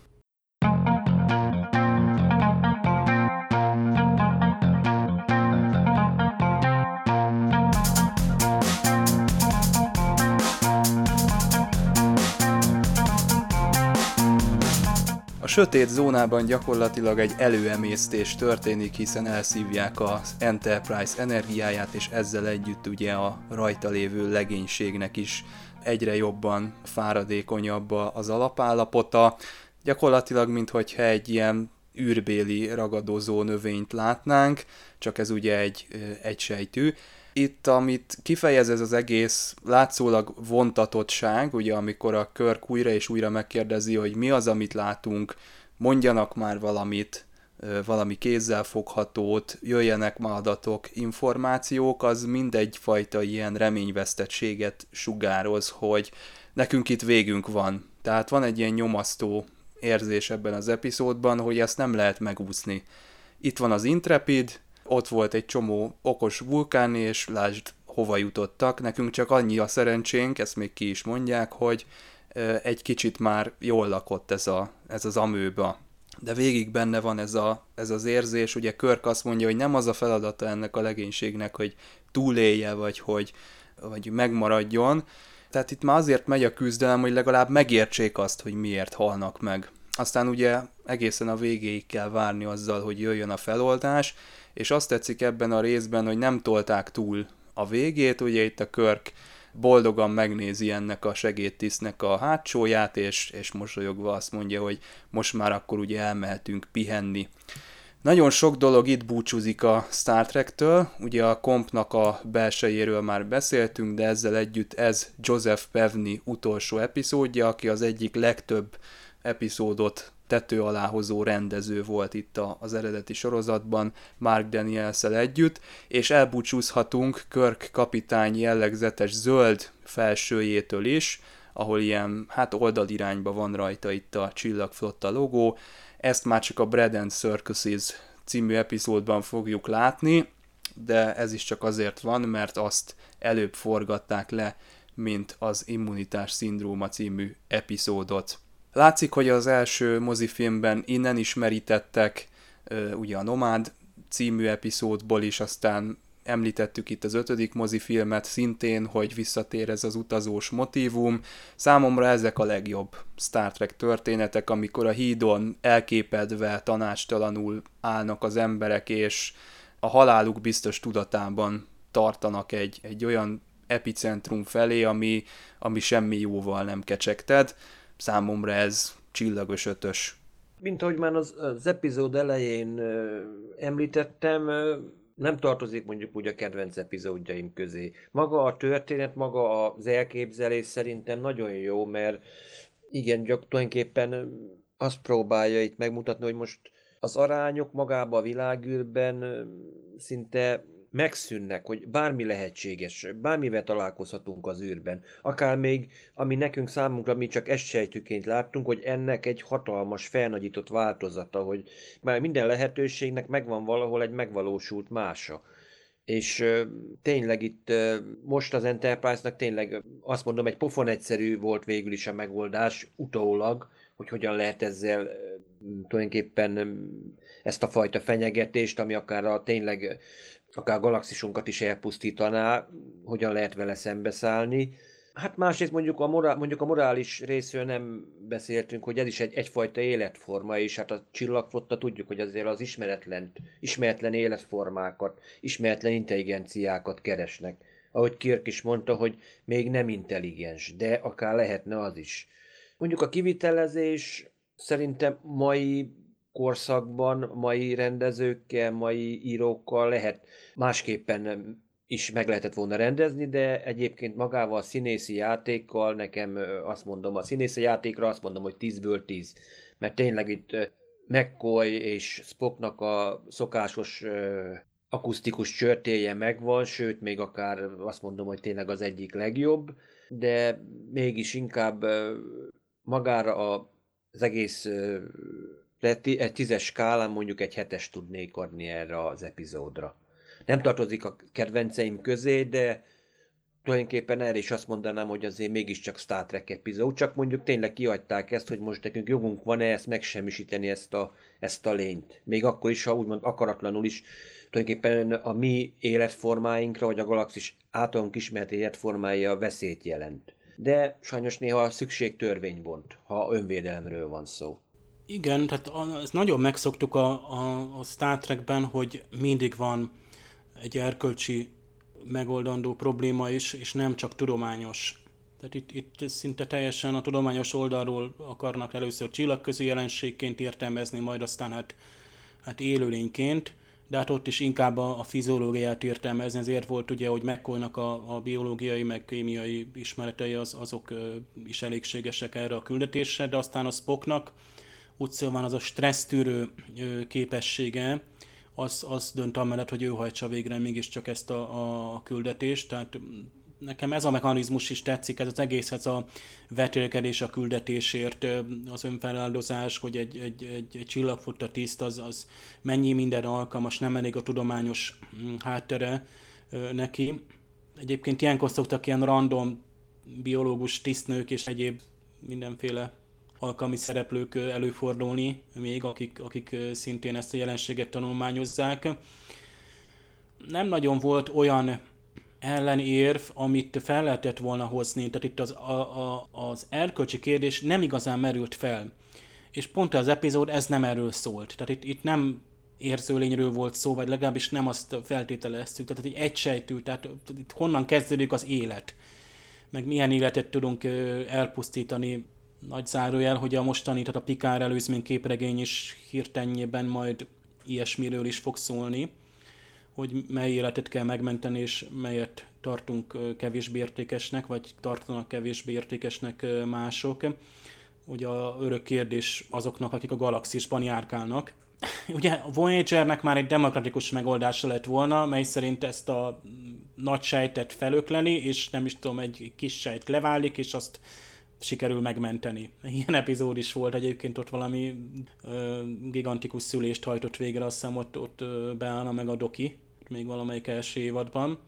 Sötét zónában gyakorlatilag egy előemésztés történik, hiszen elszívják az Enterprise energiáját, és ezzel együtt ugye a rajta lévő legénységnek is egyre jobban fáradékonyabb az alapállapota, gyakorlatilag minthogyha egy ilyen űrbéli ragadozó növényt látnánk, csak ez ugye egy, egy sejtű. Itt, amit kifejez ez az egész látszólag vontatottság, ugye amikor a Körk újra és újra megkérdezi, hogy mi az, amit látunk, mondjanak már valamit, valami kézzel foghatót, jöjjenek ma adatok, információk, az mindegyfajta ilyen reményvesztettséget sugároz, hogy nekünk itt végünk van. Tehát van egy ilyen nyomasztó érzés ebben az epizódban, hogy ezt nem lehet megúszni. Itt van az Intrepid, ott volt egy csomó okos vulkán, és lásd, hova jutottak. Nekünk csak annyi a szerencsénk, ezt még ki is mondják, hogy egy kicsit már jól lakott ez, a, ez az amőba de végig benne van ez, a, ez az érzés, ugye Körk azt mondja, hogy nem az a feladata ennek a legénységnek, hogy túlélje, vagy hogy vagy megmaradjon, tehát itt már azért megy a küzdelem, hogy legalább megértsék azt, hogy miért halnak meg. Aztán ugye egészen a végéig kell várni azzal, hogy jöjjön a feloldás, és azt tetszik ebben a részben, hogy nem tolták túl a végét, ugye itt a Körk boldogan megnézi ennek a segédtisztnek a hátsóját, és, és mosolyogva azt mondja, hogy most már akkor ugye elmehetünk pihenni. Nagyon sok dolog itt búcsúzik a Star Trek-től, ugye a kompnak a belsejéről már beszéltünk, de ezzel együtt ez Joseph Pevney utolsó epizódja, aki az egyik legtöbb epizódot tető alá hozó rendező volt itt az eredeti sorozatban Mark daniels együtt, és elbúcsúzhatunk Körk kapitány jellegzetes zöld felsőjétől is, ahol ilyen, hát oldalirányba van rajta itt a csillagflotta logó. Ezt már csak a Bread and Circuses című epizódban fogjuk látni, de ez is csak azért van, mert azt előbb forgatták le, mint az immunitás szindróma című epizódot. Látszik, hogy az első mozifilmben innen ismerítettek ugye a Nomád című epizódból is, aztán említettük itt az ötödik mozifilmet szintén, hogy visszatér ez az utazós motívum. Számomra ezek a legjobb Star Trek történetek, amikor a hídon elképedve, tanástalanul állnak az emberek, és a haláluk biztos tudatában tartanak egy, egy olyan epicentrum felé, ami, ami semmi jóval nem kecsegted. Számomra ez csillagos ötös. Mint ahogy már az, az epizód elején ö, említettem, ö, nem tartozik mondjuk úgy a kedvenc epizódjaim közé. Maga a történet, maga az elképzelés szerintem nagyon jó, mert igen, gyak, tulajdonképpen azt próbálja itt megmutatni, hogy most az arányok magában a világűrben szinte megszűnnek, hogy bármi lehetséges, bármivel találkozhatunk az űrben. Akár még, ami nekünk számunkra mi csak sejtőként láttunk, hogy ennek egy hatalmas, felnagyított változata, hogy már minden lehetőségnek megvan valahol egy megvalósult mása. És tényleg itt most az Enterprise-nak tényleg azt mondom, egy pofon egyszerű volt végül is a megoldás utólag, hogy hogyan lehet ezzel tulajdonképpen ezt a fajta fenyegetést, ami akár a tényleg akár galaxisunkat is elpusztítaná, hogyan lehet vele szembeszállni. Hát másrészt mondjuk a, morál, mondjuk a morális részről nem beszéltünk, hogy ez is egy, egyfajta életforma, és hát a csillagflotta tudjuk, hogy azért az ismeretlen, ismeretlen életformákat, ismeretlen intelligenciákat keresnek. Ahogy Kirk is mondta, hogy még nem intelligens, de akár lehetne az is. Mondjuk a kivitelezés szerintem mai korszakban, mai rendezőkkel, mai írókkal lehet másképpen is meg lehetett volna rendezni, de egyébként magával a színészi játékkal nekem azt mondom, a színészi játékra azt mondom, hogy 10-ből 10. Mert tényleg itt McCoy és Spocknak a szokásos akusztikus csörtéje megvan, sőt, még akár azt mondom, hogy tényleg az egyik legjobb, de mégis inkább magára az egész egy tízes skálán mondjuk egy hetes tudnék adni erre az epizódra. Nem tartozik a kedvenceim közé, de tulajdonképpen erre is azt mondanám, hogy azért mégiscsak Star Trek epizód, csak mondjuk tényleg kiadták ezt, hogy most nekünk jogunk van-e ezt megsemmisíteni ezt a, ezt a lényt. Még akkor is, ha úgymond akaratlanul is tulajdonképpen a mi életformáinkra, vagy a galaxis általunk ismert életformája veszélyt jelent. De sajnos néha szükség törvény ha önvédelemről van szó. Igen, tehát ezt nagyon megszoktuk a, a, a Star Trekben, hogy mindig van egy erkölcsi megoldandó probléma is, és nem csak tudományos. Tehát itt, itt szinte teljesen a tudományos oldalról akarnak először csillagközi jelenségként értelmezni, majd aztán hát, hát élőlényként, de hát ott is inkább a, a fiziológiát értelmezni, ezért volt ugye, hogy megkolnak a, a biológiai, meg kémiai ismeretei, az, azok is elégségesek erre a küldetésre, de aztán a Spocknak úgy szóval az a stressztűrő képessége, az, az dönt amellett, hogy ő hajtsa végre mégiscsak ezt a, a küldetést, tehát nekem ez a mechanizmus is tetszik, ez az egész, ez a vetélkedés a küldetésért, az önfeláldozás, hogy egy, egy, egy, egy csillagfutta tiszt, az, az mennyi minden alkalmas, nem elég a tudományos mm, háttere neki. Egyébként ilyenkor szoktak ilyen random biológus tisztnők és egyéb mindenféle alkalmi szereplők előfordulni még, akik, akik szintén ezt a jelenséget tanulmányozzák. Nem nagyon volt olyan ellenérv, amit fel lehetett volna hozni, tehát itt az, a, a, az erkölcsi kérdés nem igazán merült fel. És pont az epizód ez nem erről szólt. Tehát itt, itt nem érzőlényről volt szó, vagy legalábbis nem azt feltételeztük, tehát egy egysejtű, tehát itt honnan kezdődik az élet, meg milyen életet tudunk elpusztítani nagy zárójel, hogy a mostani, tehát a Pikár előzmény képregény is hirtenyében majd ilyesmiről is fog szólni, hogy mely életet kell megmenteni, és melyet tartunk kevésbé értékesnek, vagy tartanak kevésbé értékesnek mások. Ugye a örök kérdés azoknak, akik a galaxisban járkálnak. (laughs) Ugye a Voyagernek már egy demokratikus megoldása lett volna, mely szerint ezt a nagy sejtet felökleni, és nem is tudom, egy kis sejt leválik, és azt sikerül megmenteni. Ilyen epizód is volt egyébként, ott valami ö, gigantikus szülést hajtott végre, azt hiszem ott, ott beállna meg a doki, még valamelyik első évadban.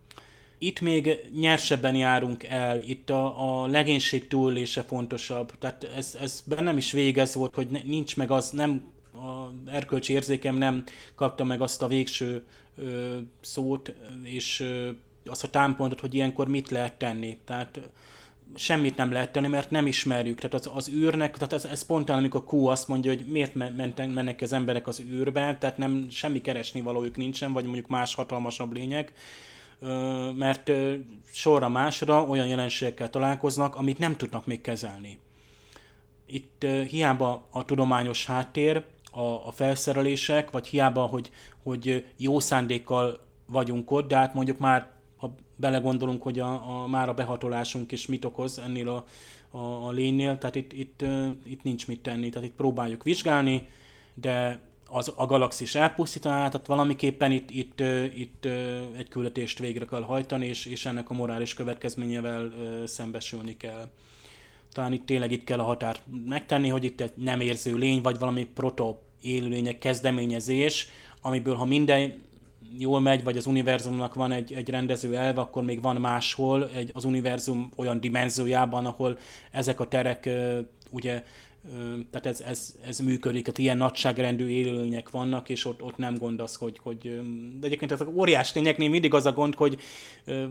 Itt még nyersebben járunk el, itt a, a legénység túlélése fontosabb, tehát ez, ez bennem is végez volt, hogy nincs meg az, nem a erkölcsi érzékem nem kapta meg azt a végső ö, szót, és ö, azt a támpontot, hogy ilyenkor mit lehet tenni. Tehát semmit nem lehet tenni, mert nem ismerjük. Tehát az, az űrnek, tehát ez, ez spontán, amikor Q azt mondja, hogy miért mentek, mennek az emberek az űrbe, tehát nem semmi keresni valójuk nincsen, vagy mondjuk más hatalmasabb lények. mert sorra másra olyan jelenségekkel találkoznak, amit nem tudnak még kezelni. Itt hiába a tudományos háttér, a, a felszerelések, vagy hiába, hogy, hogy jó szándékkal vagyunk ott, de hát mondjuk már, belegondolunk, hogy a, a, már a behatolásunk is mit okoz ennél a, a, a lénynél, tehát itt, itt, itt nincs mit tenni, tehát itt próbáljuk vizsgálni, de az, a galaxis elpusztítaná, tehát valamiképpen itt, itt, itt egy küldetést végre kell hajtani, és, és ennek a morális következményevel szembesülni kell. Talán itt tényleg itt kell a határt megtenni, hogy itt egy nem érző lény, vagy valami proto élőlények kezdeményezés, amiből ha minden jól megy, vagy az univerzumnak van egy, egy rendező elve, akkor még van máshol egy, az univerzum olyan dimenziójában, ahol ezek a terek ugye tehát ez, ez, ez működik, tehát ilyen nagyságrendű élőlények vannak, és ott, ott nem gond az, hogy, hogy de egyébként ezek óriás tényeknél mindig az a gond, hogy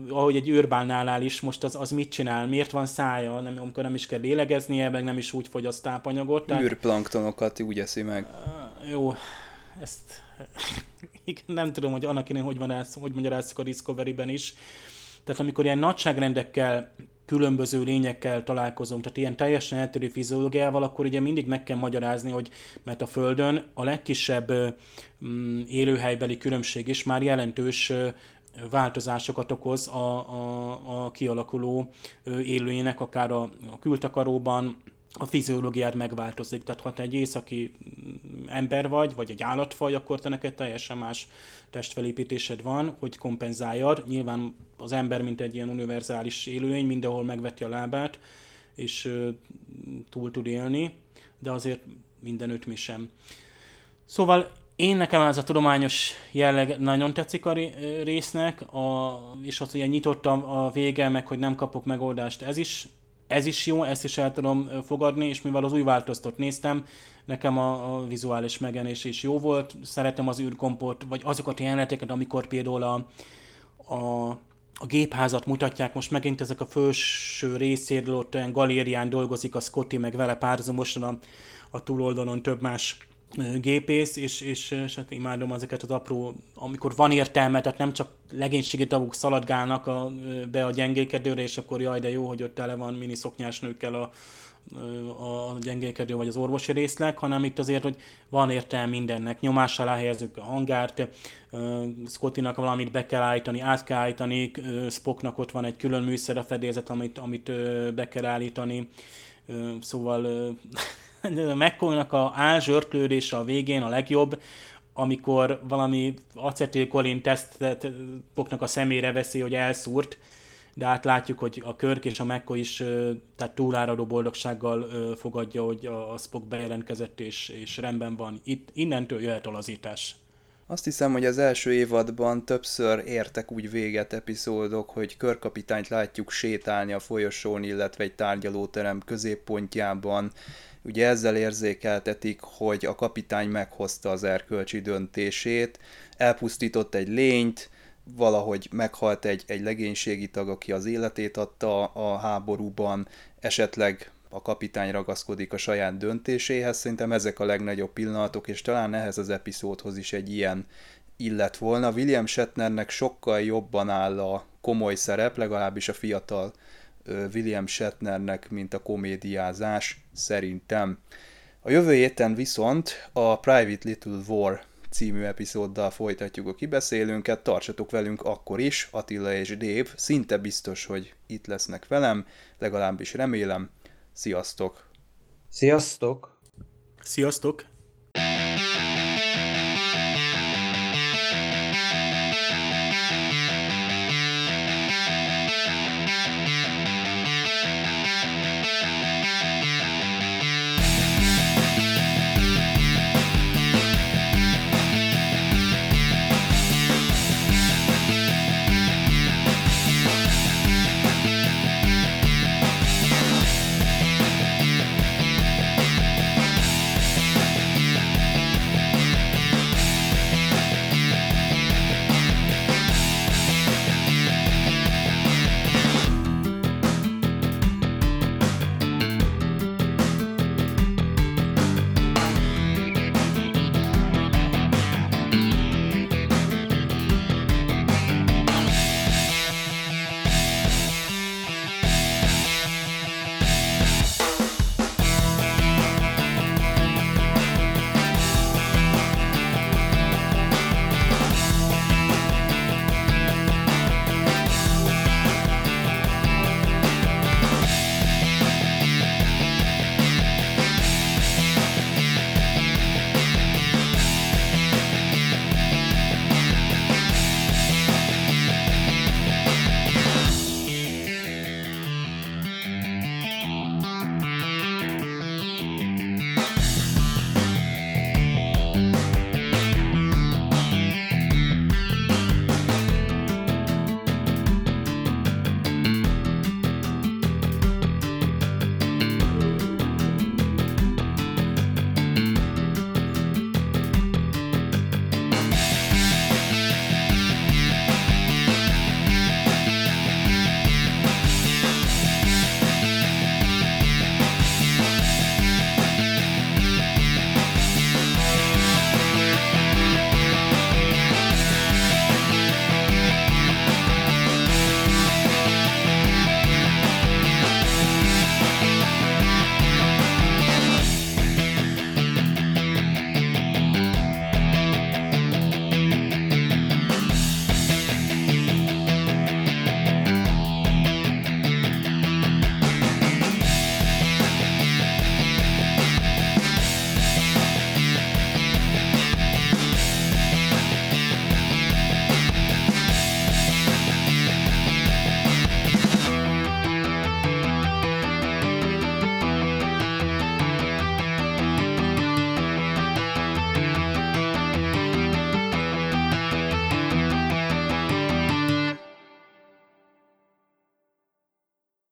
ahogy egy űrbálnál is, most az, az mit csinál, miért van szája, nem, amikor nem is kell lélegeznie, meg nem is úgy fogyaszt tápanyagot. Tehát... Űrplanktonokat úgy eszi meg. Jó, ezt nem tudom, hogy annak én hogy, van, hogy magyarázzuk a Discovery-ben is. Tehát amikor ilyen nagyságrendekkel különböző lényekkel találkozunk, tehát ilyen teljesen eltérő fiziológiával, akkor ugye mindig meg kell magyarázni, hogy mert a Földön a legkisebb mm, élőhelybeli különbség is már jelentős változásokat okoz a, a, a kialakuló élőjének, akár a, a kültakaróban, a fiziológiád megváltozik. Tehát ha te egy északi mm, ember vagy, vagy egy állatfaj, akkor te neked teljesen más testfelépítésed van, hogy kompenzáljad. Nyilván az ember, mint egy ilyen univerzális élőlény, mindenhol megveti a lábát, és túl tud élni, de azért mindenütt mi sem. Szóval én nekem ez a tudományos jelleg nagyon tetszik a résznek, a, és az ugye nyitottam a vége, meg hogy nem kapok megoldást, ez is, ez is jó, ezt is el tudom fogadni, és mivel az új változtat néztem, nekem a, a vizuális megjelenés is jó volt. Szeretem az űrkompot, vagy azokat a jeleneteket, amikor például a, a, a gépházat mutatják, most megint ezek a felső részéről ott olyan galérián dolgozik a Scotty, meg vele párhuzamosan a, a túloldalon több más gépész, és, és, és hát imádom ezeket az apró, amikor van értelme, tehát nem csak legénységi tagok szaladgálnak a, be a gyengékedőre, és akkor jaj, de jó, hogy ott tele van mini szoknyás nőkkel a, a gyengékedő vagy az orvosi részleg, hanem itt azért, hogy van értelme mindennek. Nyomás alá helyezzük a hangárt, Scottinak valamit be kell állítani, át kell állítani, Spocknak ott van egy külön műszer a fedélzet, amit, amit be kell állítani. Szóval (laughs) McCoy-nak a ázsörklődése a végén a legjobb, amikor valami acetilkolin tesztet Spocknak a szemére veszi, hogy elszúrt, de hát látjuk, hogy a Körk és a Mekko is tehát túláradó boldogsággal fogadja, hogy a Spock bejelentkezett és, és rendben van. Itt, innentől jöhet a lazítás. Azt hiszem, hogy az első évadban többször értek úgy véget epizódok, hogy körkapitányt látjuk sétálni a folyosón, illetve egy tárgyalóterem középpontjában. Ugye ezzel érzékeltetik, hogy a kapitány meghozta az erkölcsi döntését, elpusztított egy lényt, valahogy meghalt egy, egy legénységi tag, aki az életét adta a háborúban, esetleg a kapitány ragaszkodik a saját döntéséhez, szerintem ezek a legnagyobb pillanatok, és talán ehhez az epizódhoz is egy ilyen illet volna. William Shatnernek sokkal jobban áll a komoly szerep, legalábbis a fiatal William Shatnernek, mint a komédiázás szerintem. A jövő héten viszont a Private Little War című epizóddal folytatjuk a kibeszélőnket, tartsatok velünk akkor is, Attila és Dave, szinte biztos, hogy itt lesznek velem, legalábbis remélem. Sziasztok! Sziasztok! Sziasztok!